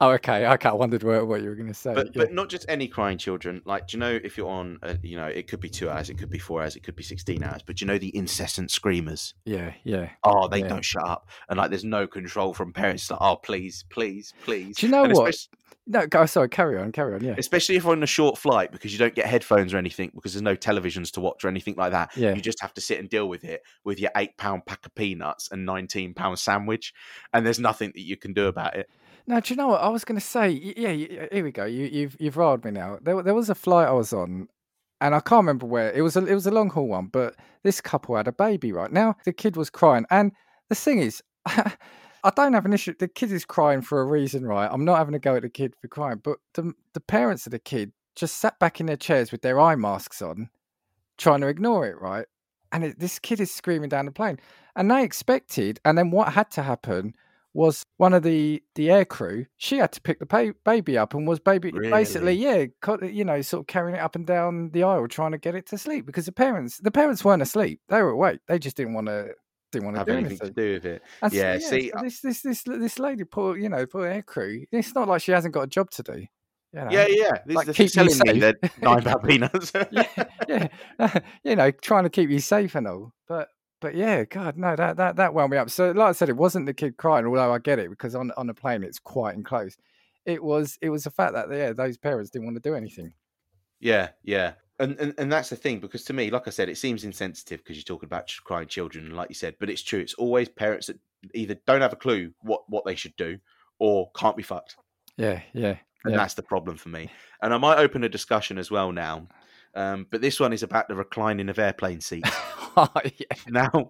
Oh, okay. Okay. I wondered what, what you were going to say. But yeah. but not just any crying children. Like, do you know if you're on, a, you know, it could be two hours, it could be four hours, it could be sixteen hours. But do you know the incessant screamers? yeah, yeah. Oh, they Yeah. don't shut up, and like there's no control from parents. Like, oh, please, please, please. Do you know And what? especially- No, go. Sorry. Carry on. Carry on. Yeah. especially if you're on a short flight because you don't get headphones or anything because there's no televisions to watch or anything like that. Yeah. You just have to sit and deal with it with your eight pound pack of peanuts and nineteen pound sandwich, and there's nothing that you can do about it. No, do you know what I was going to say? Yeah, here we go. You, you've you've riled me now. There, there was a flight I was on, and I can't remember where. It was a it was a long haul one, but this couple had a baby. Right now, the kid was crying, and the thing is, I don't have an issue. The kid is crying for a reason, right? I'm not having to go at the kid for crying, but the the parents of the kid just sat back in their chairs with their eye masks on, trying to ignore it, right? And it, this kid is screaming down the plane, and they expected, and then what had to happen was one of the the air crew. She had to pick the pa- baby up and was baby basically, yeah, you know, sort of carrying it up and down the aisle, trying to get it to sleep because the parents the parents weren't asleep; they were awake. They just didn't want to didn't want to Have do anything anything. to do with it? And so, Yeah, see, so uh this this this this lady, poor you know, poor air crew. It's not like she hasn't got a job to do. You know? Yeah, yeah. This Like, keep telling me that nine pound peanuts. yeah, yeah, you know, trying to keep you safe and all. But but yeah, God, no, that that that wound me up. So like I said, it wasn't the kid crying, although I get it because on on a plane it's quite enclosed. It was it was the fact that yeah, those parents didn't want to do anything. Yeah, yeah. And, and and that's the thing because to me, like I said, it seems insensitive because you're talking about crying children, and like you said, but it's true. It's always parents that either don't have a clue what what they should do or can't be fucked, Yeah, yeah, and Yeah. that's the problem for me. And I might open a discussion as well now, um, but this one is about the reclining of airplane seats. oh, yeah. now,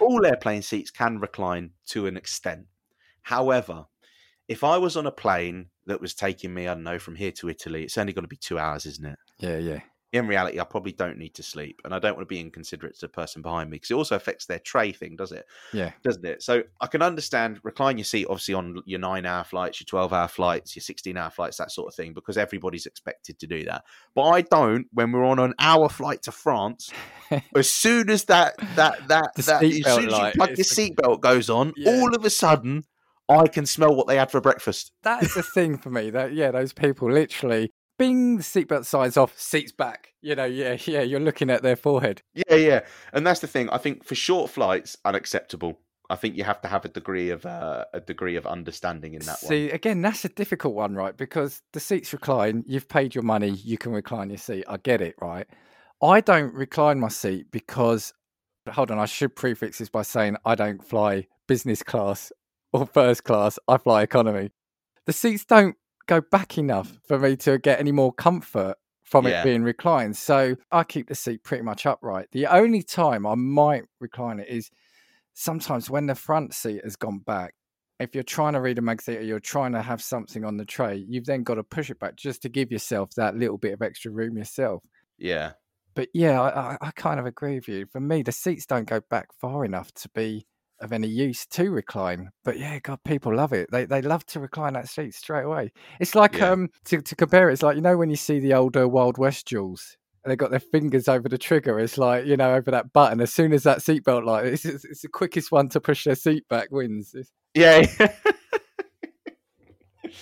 all airplane seats can recline to an extent. However, if I was on a plane that was taking me, I don't know, from here to Italy, it's only going to be two hours, isn't it? yeah, yeah, in reality, I probably don't need to sleep, and I don't want to be inconsiderate to the person behind me because it also affects their tray thing, does it? yeah, Doesn't it? So I can understand recline your seat, obviously on your nine-hour flights, your twelve-hour flights, your sixteen-hour flights, that sort of thing, because everybody's expected to do that. But I don't when we're on an hour flight to France. as soon as that that that that as soon as you plug your seatbelt goes on, Yeah. all of a sudden I can smell what they had for breakfast. that is the thing for me. That yeah, those people literally. Bing, the seatbelt signs off, seats back. You know, yeah, yeah. You're looking at their forehead. Yeah, yeah, and that's the thing. I think for short flights, unacceptable. I think you have to have a degree of uh, a degree of understanding in that See, again, that's a difficult one, right? Because the seats recline, you've paid your money, you can recline your seat. I get it, right? I don't recline my seat because, hold on, I should prefix this by saying I don't fly business class or first class, I fly economy. The seats don't go back enough for me to get any more comfort from Yeah. it being reclined. So I keep the seat pretty much upright. The only time I might recline it is sometimes when the front seat has gone back if you're trying to read a magazine or you're trying to have something on the tray, you've then got to push it back just to give yourself that little bit of extra room yourself. Yeah, But yeah, I, I, I kind of agree with you. For me, the seats don't go back far enough to be of any use to recline. But yeah, God, people love it. They they love to recline that seat straight away. It's like Yeah. um to, to compare, it, it's like you know when you see the older Wild West duels. And they got their fingers over the trigger. It's like you know over that button. As soon as that seatbelt light, it's, it's, it's the quickest one to push their seat back wins. It's- yeah.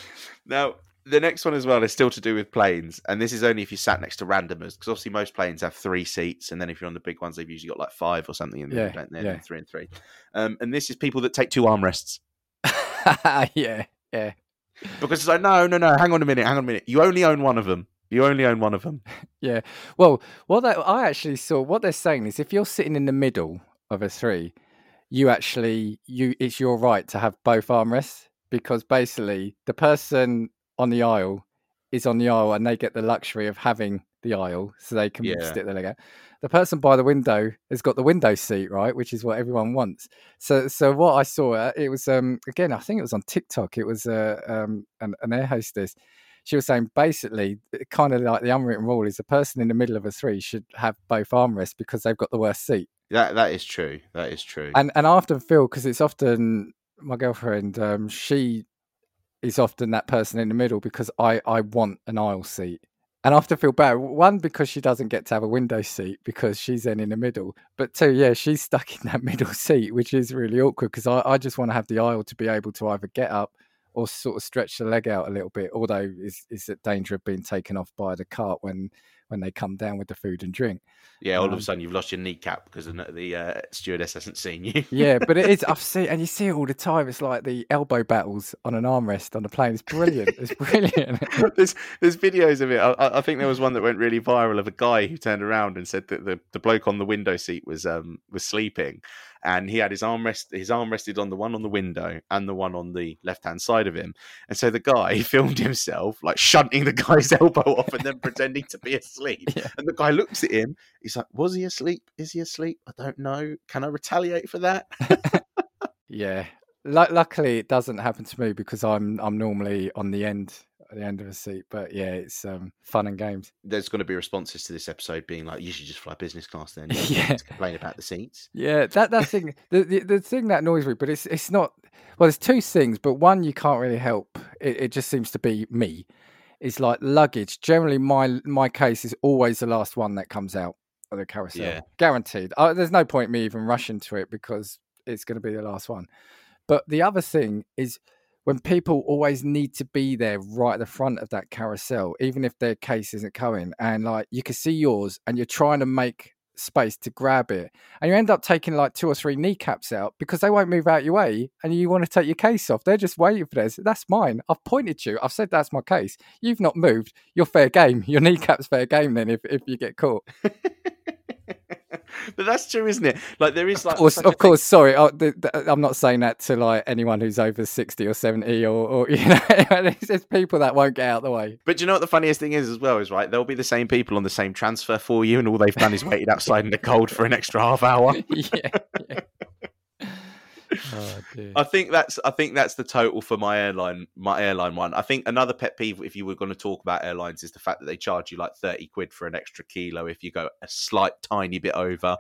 now the next one as well is still to do with planes, and this is only if you sat next to randomers, because obviously most planes have three seats, and then if you're on the big ones, they've usually got like five or something, Yeah, then don't they? yeah. Three and three. Um, and this is people that take two armrests. yeah, yeah. Because it's like, no, no, no, hang on a minute, hang on a minute. You only own one of them. You only own one of them. Yeah. Well, what that I actually saw, what they're saying is, if you're sitting in the middle of a three, you actually you it's your right to have both armrests because basically the person on the aisle is on the aisle and they get the luxury of having the aisle so they can Yeah. stick their leg out. The person by the window has got the window seat, right, which is what everyone wants. So, so what I saw, uh, it was um again, I think it was on TikTok. It was uh, um an, an air hostess she was saying basically kind of like the unwritten rule is the person in the middle of a three should have both armrests because they've got the worst seat That that is true. That is true. and and i often feel because it's often my girlfriend um she is often that person in the middle because i i want an aisle seat And I have to feel bad. One, because she doesn't get to have a window seat because she's then in the middle. But two, yeah, she's stuck in that middle seat, which is really awkward because I, I just want to have the aisle to be able to either get up or sort of stretch the leg out a little bit. Although is is at danger of being taken off by the cart when when they come down with the food and drink. Yeah, all of Um, a sudden you've lost your kneecap because the, the uh, stewardess hasn't seen you. Yeah, but it is. I've seen and you see it all the time. It's like the elbow battles on an armrest on a plane. It's brilliant. It's brilliant. there's there's videos of it. I, I think there was one that went really viral of a guy who turned around and said that the, the bloke on the window seat was um was sleeping, and he had his arm rest his arm rested on the one on the window and the one on the left hand side of him, and so the guy filmed himself like shunting the guy's elbow off and then pretending to be asleep, Yeah. and the guy looks at him. He's like, "Was he asleep? Is he asleep? I don't know. Can I retaliate for that?" Yeah. Lu luckily, it doesn't happen to me because I'm I'm normally on the end at the end of a seat. But yeah, it's um, fun and games. There's going to be responses to this episode being like, "You should just fly business class then." You Yeah. need to complain about the seats. Yeah, that that thing the, the the thing that annoys me, but it's it's not. Well, there's two things, but one you can't really help. It, it just seems to be me. It's like luggage. Generally, my my case is always the last one that comes out of the carousel, Yeah. guaranteed. Uh, there's no point me even rushing to it because it's going to be the last one. But the other thing is when people always need to be there right at the front of that carousel, even if their case isn't coming, and like you can see yours, and you're trying to make space to grab it, and you end up taking like two or three kneecaps out because they won't move out your way, and you want to take your case off. They're just waiting for theirs. That's mine. I've pointed you. I've said that's my case. You've not moved. You're fair game. Your kneecap's fair game then if, if you get caught. but that's true, isn't it? Like there is like Of course, of course. Sorry, oh, th- I'm not saying that to like anyone who's over sixty or seventy, or, or you know, it's just people that won't get out of the way. But do you know what the funniest thing is as well is right? There'll be the same people on the same transfer for you, and all they've done is waited outside in the cold for an extra half hour. yeah. yeah. Oh. I think that's I think that's the total for my airline my airline one. I think another pet peeve if you were going to talk about airlines is the fact that they charge you like thirty quid for an extra kilo if you go a slight tiny bit over.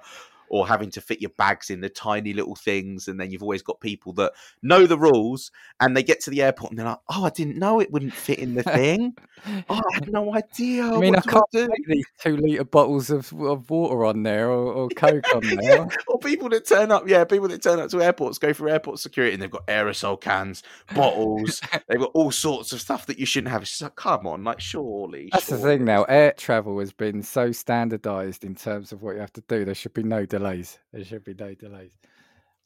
Or having to fit your bags in the tiny little things, and then you've always got people that know the rules, and they get to the airport and they're like, "Oh, I didn't know it wouldn't fit in the thing. Oh, I had no idea. I mean, I what do can't do?" take these two liter bottles of, of water on there or, or coke on there. Yeah, or people that turn up, yeah, people that turn up to airports go through airport security and they've got aerosol cans, bottles, they've got all sorts of stuff that you shouldn't have. It's just like, come on, like surely. That's the thing now. Air travel has been so standardized in terms of what you have to do. There should be no delays. There should be no delays.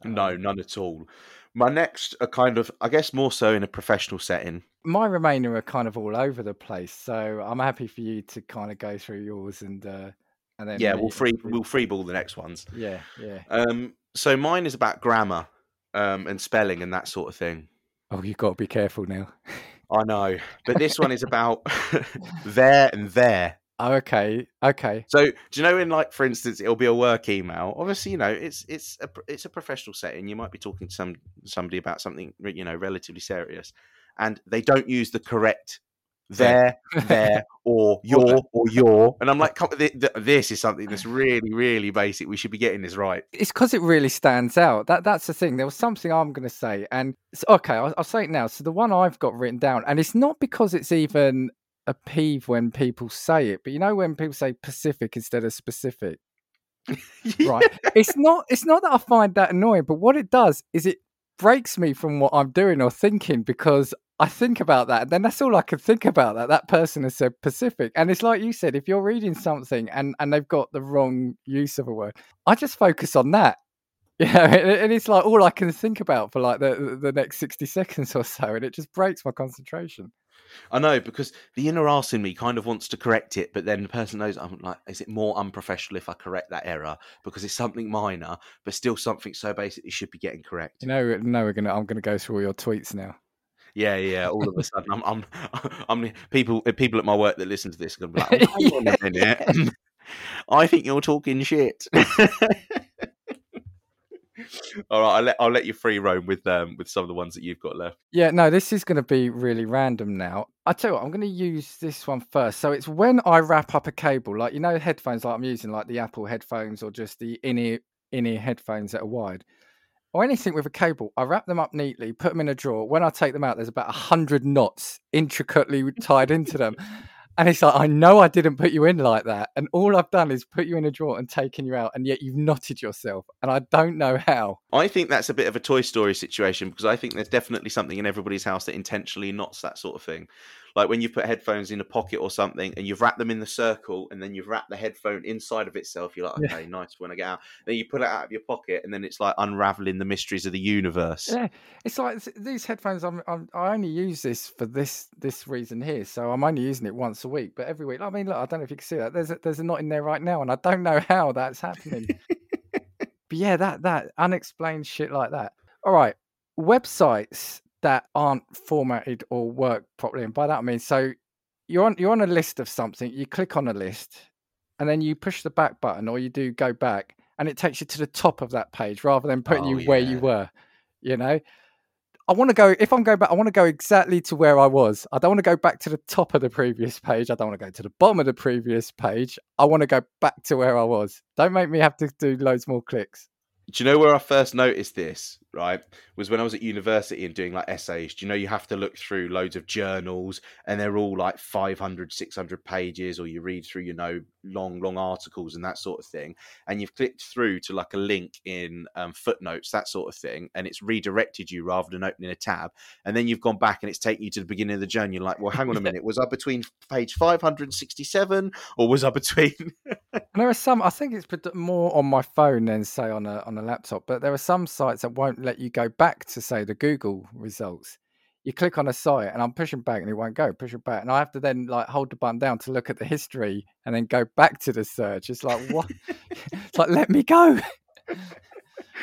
No, Um, none at all. My next are kind of, I guess, more so in a professional setting. my remainder are kind of all over the place, so I'm happy for you to kind of go through yours and uh, and then Yeah, we'll free we- we'll freeball the next ones. Yeah, yeah. Um, so mine is about grammar, um, and spelling and that sort of thing. Oh, you've got to be careful now. I know, but this one is about there and there. Oh, okay, okay. So do you know in like for instance it'll be a work email. Obviously, you know it's it's a it's a professional setting. You might be talking to some somebody about something you know relatively serious, and they don't use the correct there, there, or your or your. And I'm like, come, th- th- this is something that's really really basic. We should be getting this right. It's because it really stands out. That that's the thing. There was something I'm going to say, and okay, I'll, I'll say it now. So the one I've got written down, and it's not because it's even a peeve when people say it, but you know when people say Pacific instead of specific, right? it's not. It's not that I find that annoying, but what it does is it breaks me from what I'm doing or thinking because I think about that, and then that's all I can think about. That that person has said Pacific, and it's like you said, if you're reading something and and they've got the wrong use of a word, I just focus on that. Yeah, and and it's like all I can think about for like the the next sixty seconds or so, and it just breaks my concentration. I know because the inner arse in me kind of wants to correct it, but then the person knows I'm like, is it more unprofessional if I correct that error because it's something minor, but still something so basic it should be getting correct. You know, no, we're gonna. I'm gonna go through all your tweets now. Yeah, yeah. All of a sudden, I'm, I'm, I'm. People, people at my work that listen to this are gonna be like, "Hang on a minute, I think you're talking shit." All right, I'll let I'll let you free roam with um with some of the ones that you've got left. Yeah, no, this is going to be really random now. I tell you what, I'm going to use this one first. So it's when I wrap up a cable, like you know, headphones like I'm using, like the Apple headphones or just the in ear in ear headphones that are wired or anything with a cable. I wrap them up neatly, put them in a drawer. When I take them out, there's about a hundred knots intricately tied into them. And it's like, I know I didn't put you in like that. And all I've done is put you in a drawer and taken you out. And yet you've knotted yourself. And I don't know how. I think that's a bit of a Toy Story situation because I think there's definitely something in everybody's house that intentionally knots that sort of thing. Like when you put headphones in a pocket or something and you've wrapped them in the circle and then you've wrapped the headphone inside of itself, you're like, Yeah. okay, nice when I get out. Then you pull it out of your pocket and then it's like unraveling the mysteries of the universe. Yeah, it's like these headphones. I'm, I'm I only use this for this this reason here, so I'm only using it once a week. But every week, I mean, look, I don't know if you can see that. There's a, there's a knot in there right now, and I don't know how that's happening. but yeah, that that unexplained shit like that. All right, websites that aren't formatted or work properly, and by that I mean so you're on you're on a list of something. You click on a list, and then you push the back button, or you do go back, and it takes you to the top of that page rather than putting Oh, you where you were. You know, I want to go. If I'm going back, I want to go exactly to where I was. I don't want to go back to the top of the previous page. I don't want to go to the bottom of the previous page. I want to go back to where I was. Don't make me have to do loads more clicks. Do you know where I first noticed this? Right, was when I was at university and doing like essays. Do you know you have to look through loads of journals and they're all like 500, 600 pages, or you read through, you know, long, long articles and that sort of thing. And you've clicked through to like a link in um, footnotes, that sort of thing, and it's redirected you rather than opening a tab. And then you've gone back and it's taken you to the beginning of the journey. You're like, well, hang on a minute, was I between page 567 or was I between? There are some. I think it's more on my phone than say on a on a laptop. But there are some sites that won't let you go back to say the Google results. You click on a site, and I'm pushing back, and it won't go. Pushing back, and I have to then like hold the button down to look at the history, and then go back to the search. It's like what? it's like let me go.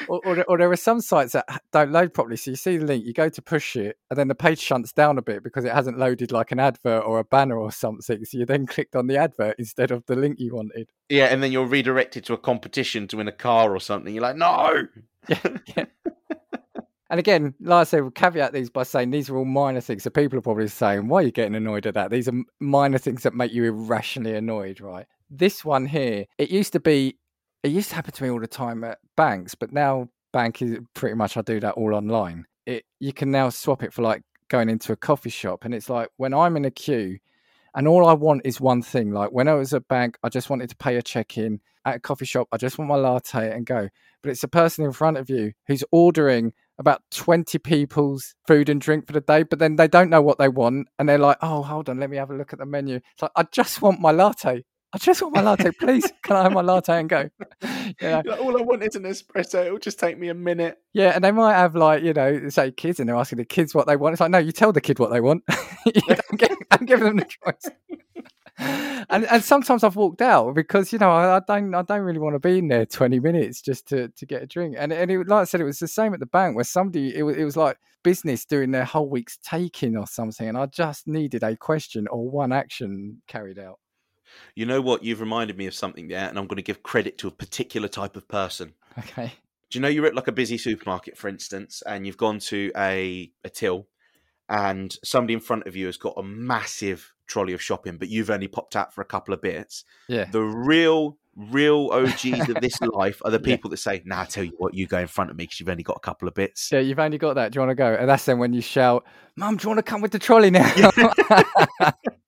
or, or, there- or there are some sites that don't load properly. So you see the link, you go to push it, and then the page shunts down a bit because it hasn't loaded like an advert or a banner or something. So you then clicked on the advert instead of the link you wanted. yeah, and then you're redirected to a competition to win a car or something. You're like, no. Yeah. And again, like I said, we'll caveat these by saying these are all minor things. So people are probably saying, why are you getting annoyed at that? These are minor things that make you irrationally annoyed, right? This one here, it used to be, it used to happen to me all the time at banks, but now bank is pretty much, I do that all online. It You can now swap it for like going into a coffee shop. And it's like when I'm in a queue and all I want is one thing, like when I was at bank, I just wanted to pay a check in. At a coffee shop, I just want my latte and go but it's a person in front of you who's ordering about 20 people's food and drink for the day, but then they don't know what they want. And they're like, oh, hold on, let me have a look at the menu. It's like, I just want my latte. I just want my latte. Please, can I have my latte and go? You know? Like, all I want is an espresso. It'll just take me a minute. Yeah, and they might have like, you know, say kids and they're asking the kids what they want. It's like, no, you tell the kid what they want. you don't, give, don't give them the choice. and and sometimes I've walked out because you know I, I don't I don't really want to be in there twenty minutes just to, to get a drink. And and it, like I said, it was the same at the bank where somebody it was, it was like business doing their whole week's taking or something, and I just needed a question or one action carried out. You know what? You've reminded me of something there, and I'm going to give credit to a particular type of person. Okay. Do you know you're at like a busy supermarket, for instance, and you've gone to a, a till, and somebody in front of you has got a massive trolley of shopping, but you've only popped out for a couple of bits. Yeah. The real, real OGs of this life are the Yeah. people that say, "Nah, I tell you what, you go in front of me because you've only got a couple of bits." Yeah, you've only got that. Do you want to go? And that's then when you shout, "Mum, do you want to come with the trolley now?"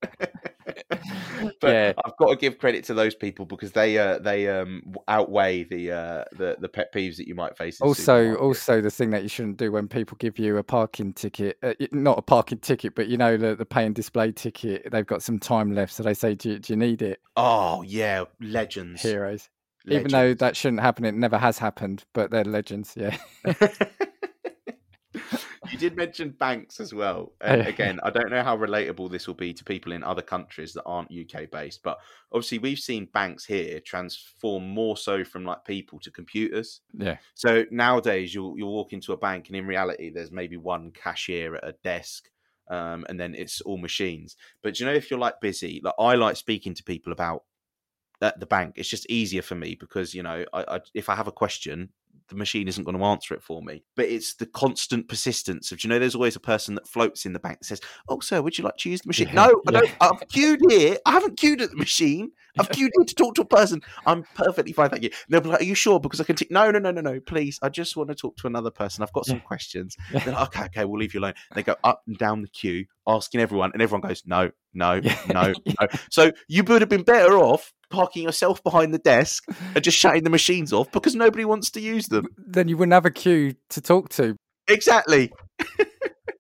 but Yeah. I've got to give credit to those people because they uh, they um, outweigh the uh, the the pet peeves that you might face. Also also the thing that you shouldn't do when people give you a parking ticket, uh, not a parking ticket but you know the, the pay and display ticket they've got some time left so they say do you, do you need it oh yeah, legends. heroes even though that shouldn't happen it never has happened but they're legends yeah you did mention banks as well. Yeah. again, I don't know how relatable this will be to people in other countries that aren't UK based, but obviously we've seen banks here transform more so from like people to computers. yeah So nowadays you'll you'll walk into a bank and in reality there's maybe one cashier at a desk. Um, and then it's all machines. But you know if you're like busy, like I like speaking to people about at the bank. It's just easier for me because you know, I, I if I have a question, the machine isn't going to answer it for me. But it's the constant persistence of, do you know, there's always a person that floats in the bank that says, "Oh, sir, would you like to use the machine?" Yeah, no, I don't. I've queued here. I haven't queued at the machine. I've queued in to talk to a person. I'm perfectly fine, thank you. They'll be like, "Are you sure?" Because I can. take, no, no, no, no, no. Please, I just want to talk to another person. I've got some Yeah. questions. Yeah. They're like, "Okay, okay, we'll leave you alone." They go up and down the queue, asking everyone, and everyone goes, "No, no, no, no." So you would have been better off parking yourself behind the desk and just shutting the machines off because nobody wants to use them. Then you wouldn't have a queue to talk to. Exactly.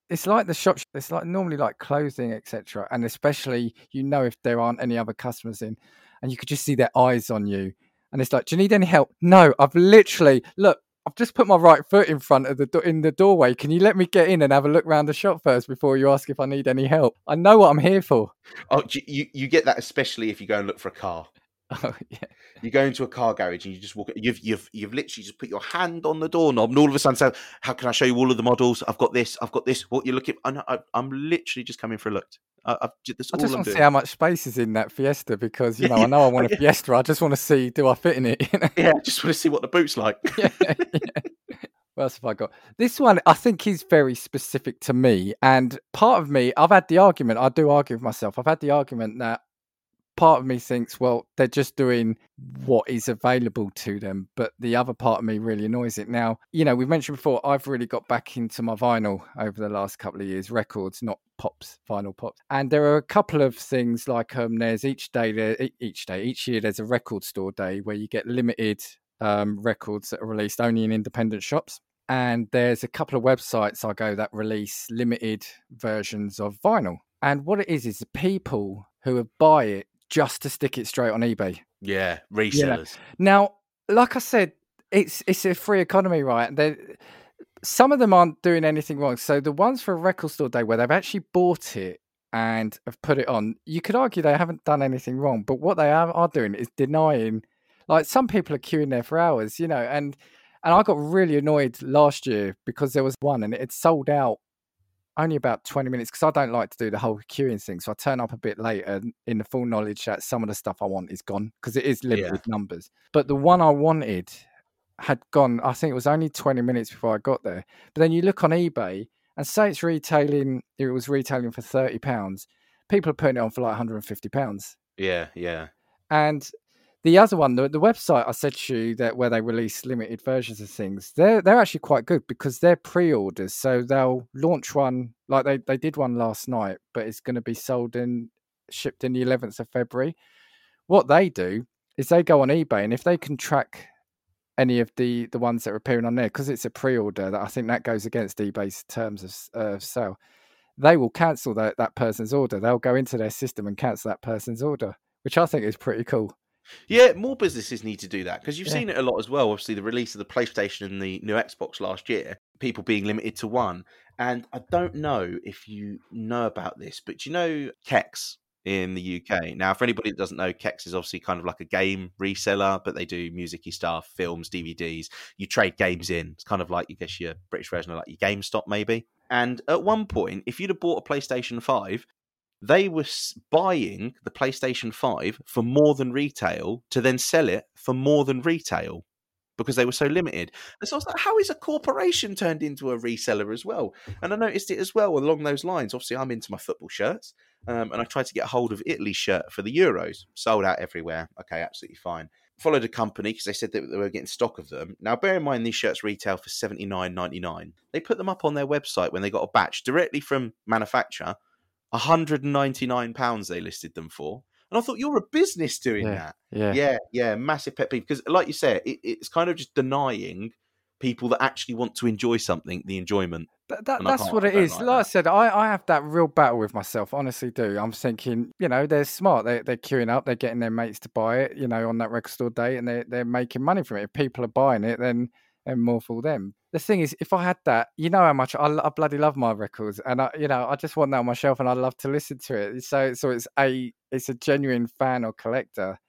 It's like the shop. It's like normally like clothing, etc. And especially, you know, if there aren't any other customers in, and you could just see their eyes on you, and it's like, "Do you need any help?" No, I've literally look. I've just put my right foot in front of the do- in the doorway. Can you let me get in and have a look around the shop first before you ask if I need any help? I know what I'm here for. Oh, you you get that especially if you go and look for a car. Oh yeah, You go into a car garage and you just walk. You've you've you've literally just put your hand on the doorknob, and all of a sudden, say, "How can I show you all of the models? I've got this. I've got this. What you're looking? I know, I, I'm literally just coming for a look. I, I've ju- that's I just want to doing. see how much space is in that Fiesta because you Yeah, know I know I want a yeah. Fiesta. I just want to see do I fit in it. you know? Yeah, I just want to see what the boot's like. yeah, yeah. What else have I got? This one I think is very specific to me. And part of me, I've had the argument, I do argue with myself. I've had the argument that part of me thinks, well, they're just doing what is available to them. But the other part of me really annoys it. Now, you know, we've mentioned before, I've really got back into my vinyl over the last couple of years, records, not pops, vinyl pops. And there are a couple of things like um, there's each day, there, each day, each year, there's a record store day where you get limited um, records that are released only in independent shops. And there's a couple of websites I go that release limited versions of vinyl. And what it is is the people who buy it just to stick it straight on eBay. Yeah, resellers. Now, like I said, it's it's a free economy, right? They some of them aren't doing anything wrong. So the ones for a record store day where they've actually bought it and have put it on, you could argue they haven't done anything wrong. But what they are, are doing is denying. Like some people are queuing there for hours, you know, and and I got really annoyed last year because there was one and it had sold out only about 20 minutes because I don't like to do the whole queuing thing. So I turn up a bit later in the full knowledge that some of the stuff I want is gone because it is limited numbers. But the one I wanted had gone, I think it was only 20 minutes before I got there. But then you look on eBay and say it's retailing, it was retailing for 30 pounds. People are putting it on for like 150 pounds. Yeah, yeah. And the other one, the, the website I said to you that where they release limited versions of things, they're they're actually quite good because they're pre-orders. So they'll launch one like they, they did one last night, but it's going to be sold and shipped in the 11th of February. What they do is they go on eBay and if they can track any of the the ones that are appearing on there because it's a pre-order that I think that goes against eBay's terms of of sale. They will cancel that that person's order. They'll go into their system and cancel that person's order, which I think is pretty cool. Yeah, more businesses need to do that because you've Yeah. seen it a lot as well. Obviously, the release of the PlayStation and the new Xbox last year, people being limited to one. And I don't know if you know about this, but you know Kex in the UK? Now, for anybody that doesn't know, Kex is obviously kind of like a game reseller, but they do musicy stuff, films, DVDs. You trade games in. It's kind of like, I guess, your British version of like your GameStop, maybe. And at one point, if you'd have bought a PlayStation 5, they were buying the PlayStation 5 for more than retail to then sell it for more than retail because they were so limited. And so I was like, how is a corporation turned into a reseller as well? And I noticed it as well along those lines. Obviously, I'm into my football shirts um, and I tried to get a hold of Italy's shirt for the Euros. Sold out everywhere. Okay, absolutely fine. Followed a company because they said that they were getting stock of them. Now, bear in mind, these shirts retail for seventy nine ninety nine. They put them up on their website when they got a batch directly from manufacturer. £199 they listed them for. And I thought, you're a business doing Yeah. that. Yeah. Yeah, yeah, massive pet peeve. Because, like you said, it, it's kind of just denying people that actually want to enjoy something the enjoyment. That, that, that's what it is. like Like, I said, I, I have that real battle with myself. Honestly, do I'm thinking, you know, they're smart. They they're queuing up. They're getting their mates to buy it. You know, on that record store day, and they they're making money from it. If people are buying it, then then more for them. The thing is, if I had that, you know how much I, I bloody love my records, and I, you know, I just want that on my shelf, and I love to listen to it. So so it's a it's a genuine fan or collector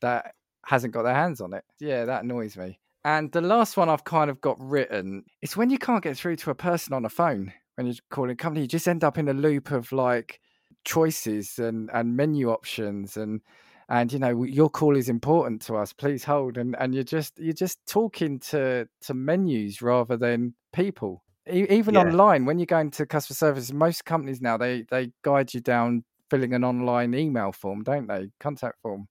that hasn't got their hands on it. Yeah, that annoys me. And the last one I've kind of got written is when you can't get through to a person on a phone when you're calling a company, you just end up in a loop of like choices and, and menu options and and you know your call is important to us please hold and and you're just you're just talking to to menus rather than people E- even Yeah. online when you're going to customer service most companies now they they guide you down filling an online email form don't they contact form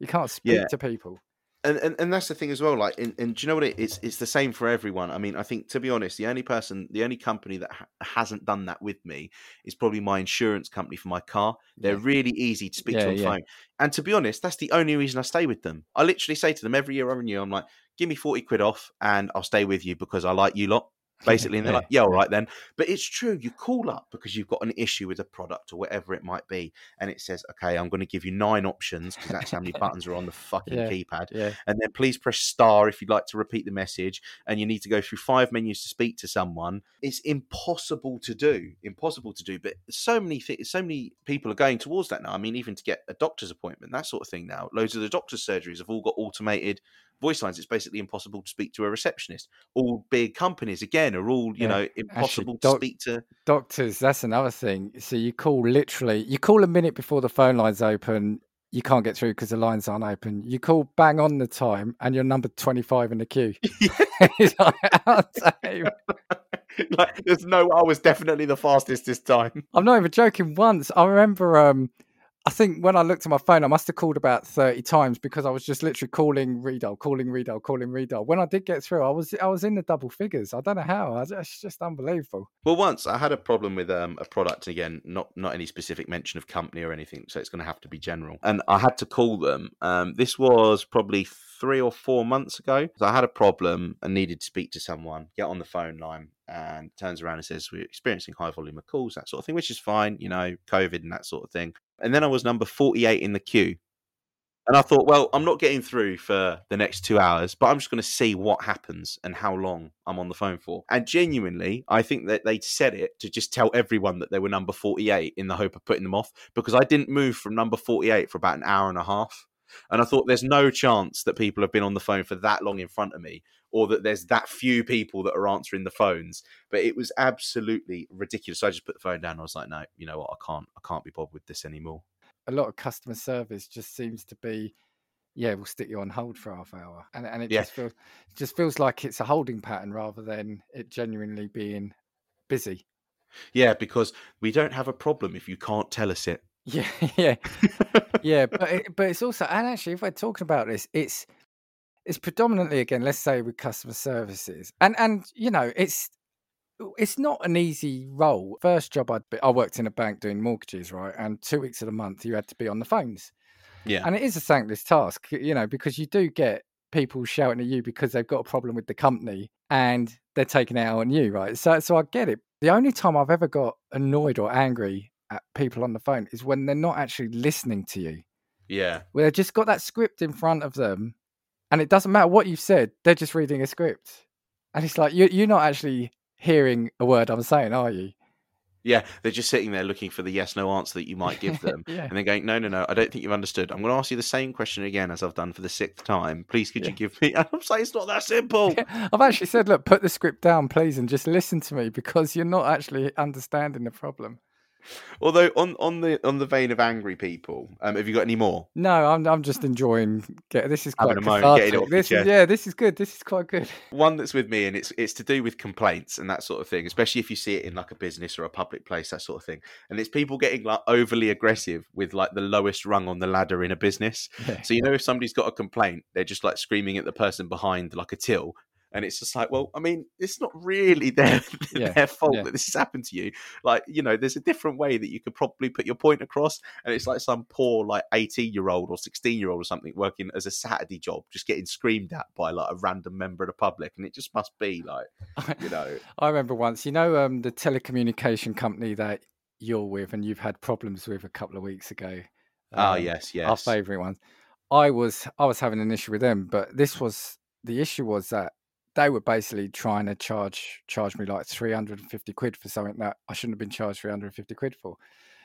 You can't speak Yeah. to people. And, and and that's the thing as well. Like, and, and do you know what it is? It's the same for everyone. I mean, I think to be honest, the only person, the only company that ha- hasn't done that with me is probably my insurance company for my car. They're Yeah. really easy to speak Yeah, to on the yeah. phone. And to be honest, that's the only reason I stay with them. I literally say to them every year I renew, I'm like, give me forty quid off, and I'll stay with you because I like you lot. Basically, and they're Yeah, like, yeah, all right then. But it's true. You call up because you've got an issue with a product or whatever it might be, and it says, okay, I'm going to give you nine options because that's how many buttons are on the fucking Yeah. keypad Yeah. and then please press star if you'd like to repeat the message and you need to go through five menus to speak to someone it's impossible to do impossible to do but so many things so many people are going towards that now i mean even to get a doctor's appointment that sort of thing now loads of the doctor's surgeries have all got automated voice lines it's basically impossible to speak to a receptionist all big companies again are all you Yeah. know impossible to doc- speak to Doctors, that's another thing. So you call literally, you call a minute before the phone lines open. You can't get through because the lines aren't open. You call bang on the time, and you're number twenty-five in the queue. It's like, how insane. like there's no i was definitely the fastest this time I'm not even joking. Once I remember, um, I think when I looked at my phone, I must have called about thirty times because I was just literally calling redial, calling redial, calling redial. When I did get through, I was I was in the double figures. I don't know how. It's just unbelievable. Well, once I had a problem with um, a product again, not not any specific mention of company or anything, so it's going to have to be general. And I had to call them. Um, this was probably three or four months ago. So I had a problem and needed to speak to someone. Get on the phone line and turns around and says we're experiencing high volume of calls, that sort of thing, which is fine, you know, COVID and that sort of thing. And then I was number forty-eight in the queue. And I thought, well, I'm not getting through for the next two hours, but I'm just going to see what happens and how long I'm on the phone for. And genuinely, I think that they said it to just tell everyone that they were number 48 in the hope of putting them off because I didn't move from number 48 for about an hour and a half. And I thought there's no chance that people have been on the phone for that long in front of me or that there's that few people that are answering the phones. But it was absolutely ridiculous. So I just put the phone down. I was like, no, you know what? I can't, I can't be bothered with this anymore. a lot of customer service just seems to be yeah we'll stick you on hold for half hour and, and it Yeah. just feels just feels like it's a holding pattern rather than it genuinely being busy Yeah, because we don't have a problem if you can't tell us it. Yeah yeah. Yeah but it, but it's also and actually if we're talking about this it's it's predominantly again let's say with customer services and and you know it's it's not an easy role. First job i'd be, i worked in a bank doing mortgages right and two weeks of the month you had to be on the phones. Yeah. and it is a thankless task you know because you do get people shouting at you because they've got a problem with the company and they're taking it out on you right? So so i get it. The only time i've ever got annoyed or angry at people on the phone is when they're not actually listening to you yeah. where they've just got that script in front of them and it doesn't matter what you've said they're just reading a script and it's like you, you're not actually hearing a word i'm saying are you Yeah, they're just sitting there looking for the yes no answer that you might give them. yeah And they're going, no, no, no, I don't think you've understood. I'm going to ask you the same question again as I've done for the sixth time. Please, could Yeah. you give me? I'm saying it's not that simple. I've actually said, look, put the script down, please, and just listen to me because you're not actually understanding the problem. Although on on the on the vein of angry people, um, have you got any more? No, I'm I'm just enjoying. Get this is quite Having a moan, getting it cathartic. This is yeah, this is good. This is quite good. One that's with me, and it's it's to do with complaints and that sort of thing. Especially if you see it in like a business or a public place, that sort of thing. And it's people getting like overly aggressive with like the lowest rung on the ladder in a business. Yeah. So you know, if somebody's got a complaint, they're just like screaming at the person behind like a till, and it's just like, well, I mean, it's not really their Yeah, their fault yeah. that this has happened to you. Like, you know, there's a different way that you could probably put your point across, and it's like some poor like 18 year old or 16 year old or something working as a Saturday job, just getting screamed at by like a random member of the public, and it just must be like, you know, I remember once, you know, um, the telecommunication company that you're with and you've had problems with a couple of weeks ago. ah, um, yes, our yes, favourite ones. I was I was having an issue with them, but this was the issue was that they were basically trying to charge charge me like three hundred and fifty quid for something that I shouldn't have been charged three hundred and fifty quid for.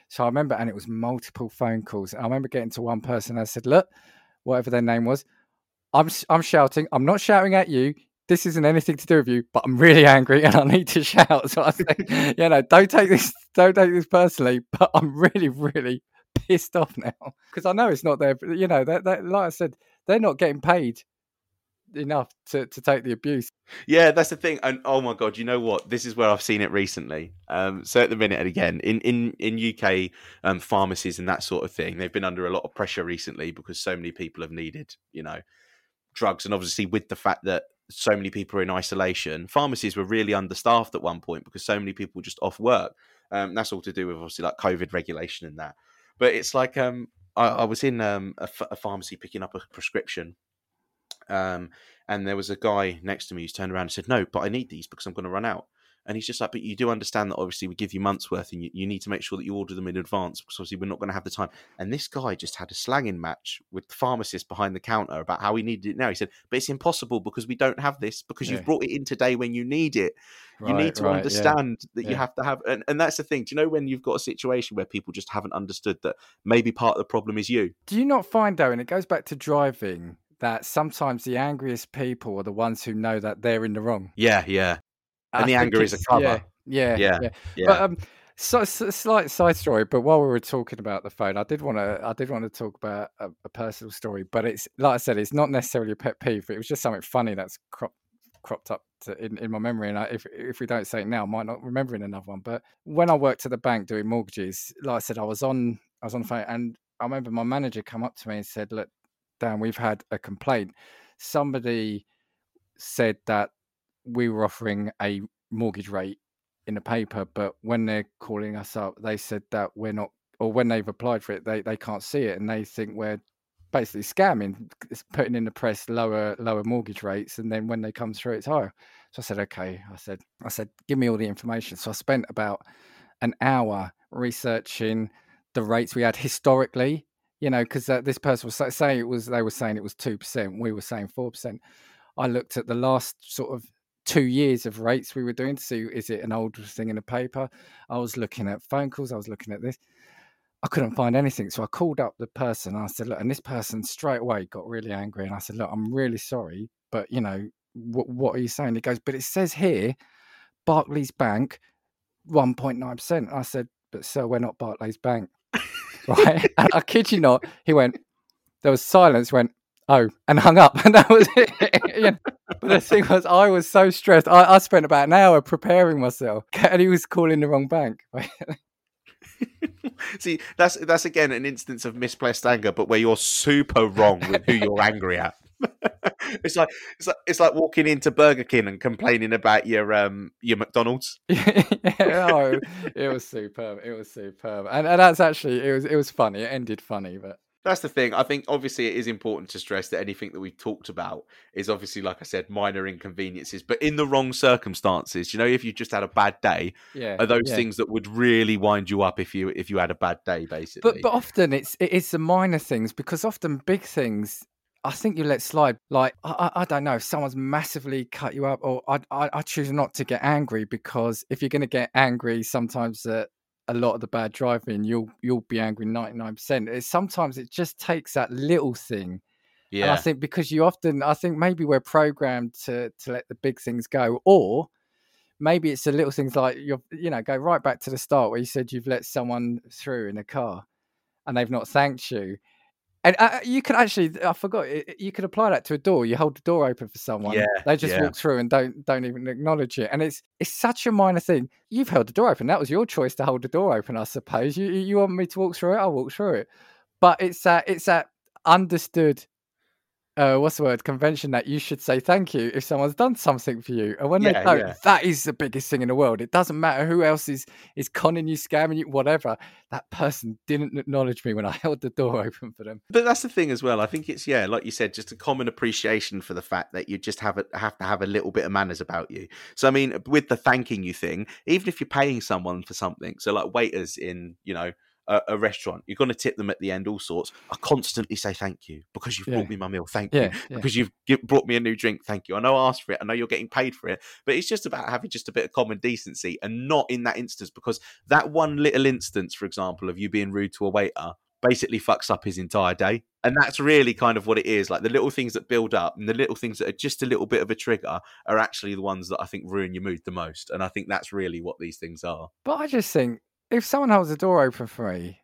So I remember, and it was multiple phone calls. And I remember getting to one person. I said, "Look, whatever their name was, I'm I'm shouting. I'm not shouting at you. This isn't anything to do with you, but I'm really angry and I need to shout." So I said, "You know, don't take this don't take this personally, but I'm really really pissed off now because I know it's not their. You know, that that like I said, they're not getting paid enough to, to take the abuse. Yeah, that's the thing. And oh my god, you know what? This is where I've seen it recently. Um, so at the minute, and again, in in in UK um, pharmacies and that sort of thing, they've been under a lot of pressure recently because so many people have needed, you know, drugs, and obviously with the fact that so many people are in isolation, pharmacies were really understaffed at one point because so many people were just off work. Um, that's all to do with obviously like COVID regulation and that. But it's like um, I, I was in um, a, f- a pharmacy picking up a prescription um, and there was a guy next to me who's turned around and said, "No, but I need these because I'm going to run out." And he's just like, "But you do understand that obviously we give you months worth, and you, you need to make sure that you order them in advance because obviously we're not going to have the time." And this guy just had a slanging match with the pharmacist behind the counter about how he needed it now. He said, "But it's impossible because we don't have this because Yeah. you've brought it in today when you need it. you need to right, yeah. understand that you have to have." And, and that's the thing. Do you know when you've got a situation where people just haven't understood that maybe part of the problem is you? Do you not find though, and it goes back to driving, that sometimes the angriest people are the ones who know that they're in the wrong? Yeah, yeah, And I the anger is a cover. Yeah, yeah, Yeah, yeah. yeah. But um, so, so slight side story. But while we were talking about the phone, I did want to, I did want to talk about a, a personal story. But it's like I said, it's not necessarily a pet peeve. It was just something funny that's cropped cropped up to, in in my memory. And I, if if we don't say it now, I might not remember in another one. But when I worked at the bank doing mortgages, like I said, I was on, I was on the phone, and I remember my manager come up to me and said, "Look, Dan, we've had a complaint. Somebody said that we were offering a mortgage rate in the paper, but when they're calling us up, they said that we're not, or when they've applied for it, they, they can't see it and they think we're basically scamming, putting in the press lower lower mortgage rates, and then when they come through, it's higher. So I said, okay. I said, I said, give me all the information. So I spent about an hour researching the rates we had historically. You know, because uh, this person was sa- saying it was, they were saying it was two percent, we were saying four percent. I looked at the last sort of two years of rates we were doing to see is it an old thing in the paper. I was looking at phone calls, I was looking at this. I couldn't find anything. So I called up the person. I said, look, and this person straight away got really angry. And I said, look, I'm really sorry, but you know, what, what are you saying? He goes, but it says here, Barclays Bank, 1.9%. I said, but sir, we're not Barclays Bank. Right. And I kid you not, he went, there was silence, went, oh, and hung up. And that was it. You know, But the thing was, I was so stressed. I, I spent about an hour preparing myself, and he was calling the wrong bank. See, that's that's again an instance of misplaced anger, but where you're super wrong with who you're angry at. it's like it's like it's like walking into Burger King and complaining about your um your McDonald's. yeah, oh, it was superb. It was superb, and, and that's actually it was it was funny. It ended funny, but That's the thing. I think obviously it is important to stress that anything that we've talked about is obviously, like I said, minor inconveniences, but in the wrong circumstances. You know, if you just had a bad day, yeah, are those yeah. things that would really wind you up if you if you had a bad day, basically. But but often it's it is the minor things because often big things I think you let slide. Like I, I, I don't know if someone's massively cut you up, or I, I I choose not to get angry because if you're going to get angry, sometimes uh, a lot of the bad driving you'll you'll be angry ninety nine percent. Sometimes it just takes that little thing. And I think because you often, I think maybe we're programmed to to let the big things go, or maybe it's the little things like you're, you know, go right back to the start where you said you've let someone through in a car, and they've not thanked you. And uh, you can actually, I forgot, you could apply that to a door. You hold the door open for someone, Yeah, they just yeah. walk through and don't don't even acknowledge it. And it's it's such a minor thing. You've held the door open. That was your choice to hold the door open, I suppose. You you you want me to walk through it? I'll walk through it. But it's that it's that understood uh, what's the word convention that you should say thank you if someone's done something for you and when Yeah, they don't yeah. that is the biggest thing in the world it doesn't matter who else is is conning you scamming you whatever that person didn't acknowledge me when i held the door open for them But that's the thing as well. I think it's yeah, like you said, just a common appreciation for the fact that you just have a, have to have a little bit of manners about you. So I mean, with the thanking you thing, even if you're paying someone for something, so like waiters in you know a, a restaurant, you're going to tip them at the end, all sorts. I constantly say thank you because you've Yeah. brought me my meal, thank yeah, you. yeah. Because you've gi- brought me a new drink, thank you. I know I asked for it. I know you're getting paid for it, but it's just about having just a bit of common decency, and not in that instance because that one little instance, for example, of you being rude to a waiter, basically fucks up his entire day. And that's really kind of what it is. Like the little things that build up and the little things that are just a little bit of a trigger are actually the ones that I think ruin your mood the most. And I think that's really what these things are. but i just think if someone holds the door open for me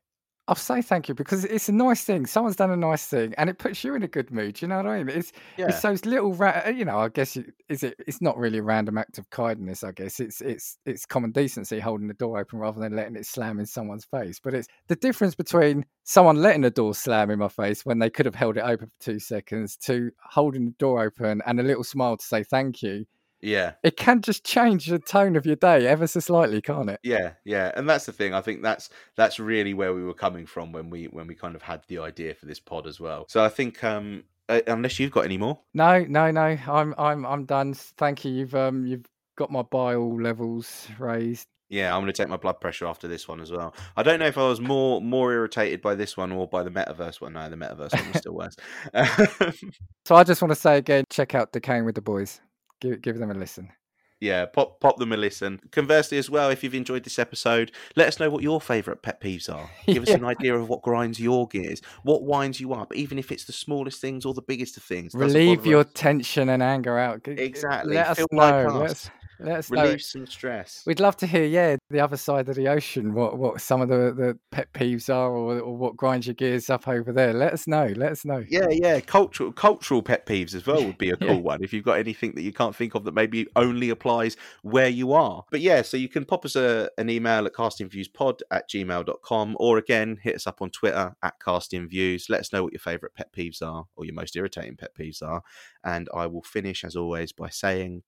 I'll say thank you because it's a nice thing. Someone's done a nice thing, and it puts you in a good mood. You know what I mean? It's Yeah. it's those little, ra- uh, you know. I guess you, is it? It's not really a random act of kindness. I guess it's it's it's common decency holding the door open rather than letting it slam in someone's face. But it's the difference between someone letting the door slam in my face when they could have held it open for two seconds to holding the door open and a little smile to say thank you. Yeah. It can just change the tone of your day ever so slightly, can't it? Yeah, yeah, and that's the thing. I think that's that's really where we were coming from when we when we kind of had the idea for this pod as well. So I think, um, uh, unless you've got any more, No, no, no. I'm I'm I'm done. Thank you. You've um you've got my bile levels raised. yeah, I'm going to take my blood pressure after this one as well. I don't know if I was more more irritated by this one or by the metaverse one. No, the metaverse one was still worse. So I just want to say again, check out Decayin with the Boys. Give give them a listen. yeah, pop pop them a listen. Conversely, as well, if you've enjoyed this episode, let us know what your favourite pet peeves are. Give us an idea of what grinds your gears, what winds you up, even if it's the smallest things or the biggest of things. Relieve your us. tension and anger out. Exactly. Let us know. like us. Us, let us know. relieve some stress. We'd love to hear, yeah, the other side of the ocean. What what some of the, the pet peeves are, or, or what grinds your gears up over there. Let us know. Let us know. Yeah, yeah, cultural cultural pet peeves as well would be a Yeah. cool one. If you've got anything that you can't think of that maybe only applies where you are. But yeah, so you can pop us a, an email at castingviewspod at gmail.com or again hit us up on Twitter at castingviews. Let us know what your favourite pet peeves are or your most irritating pet peeves are. And I will finish as always by saying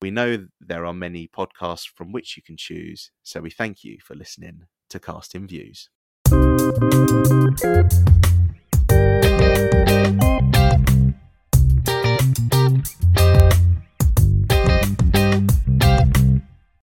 we know there are many podcasts from which you can choose, so we thank you for listening to Casting Views.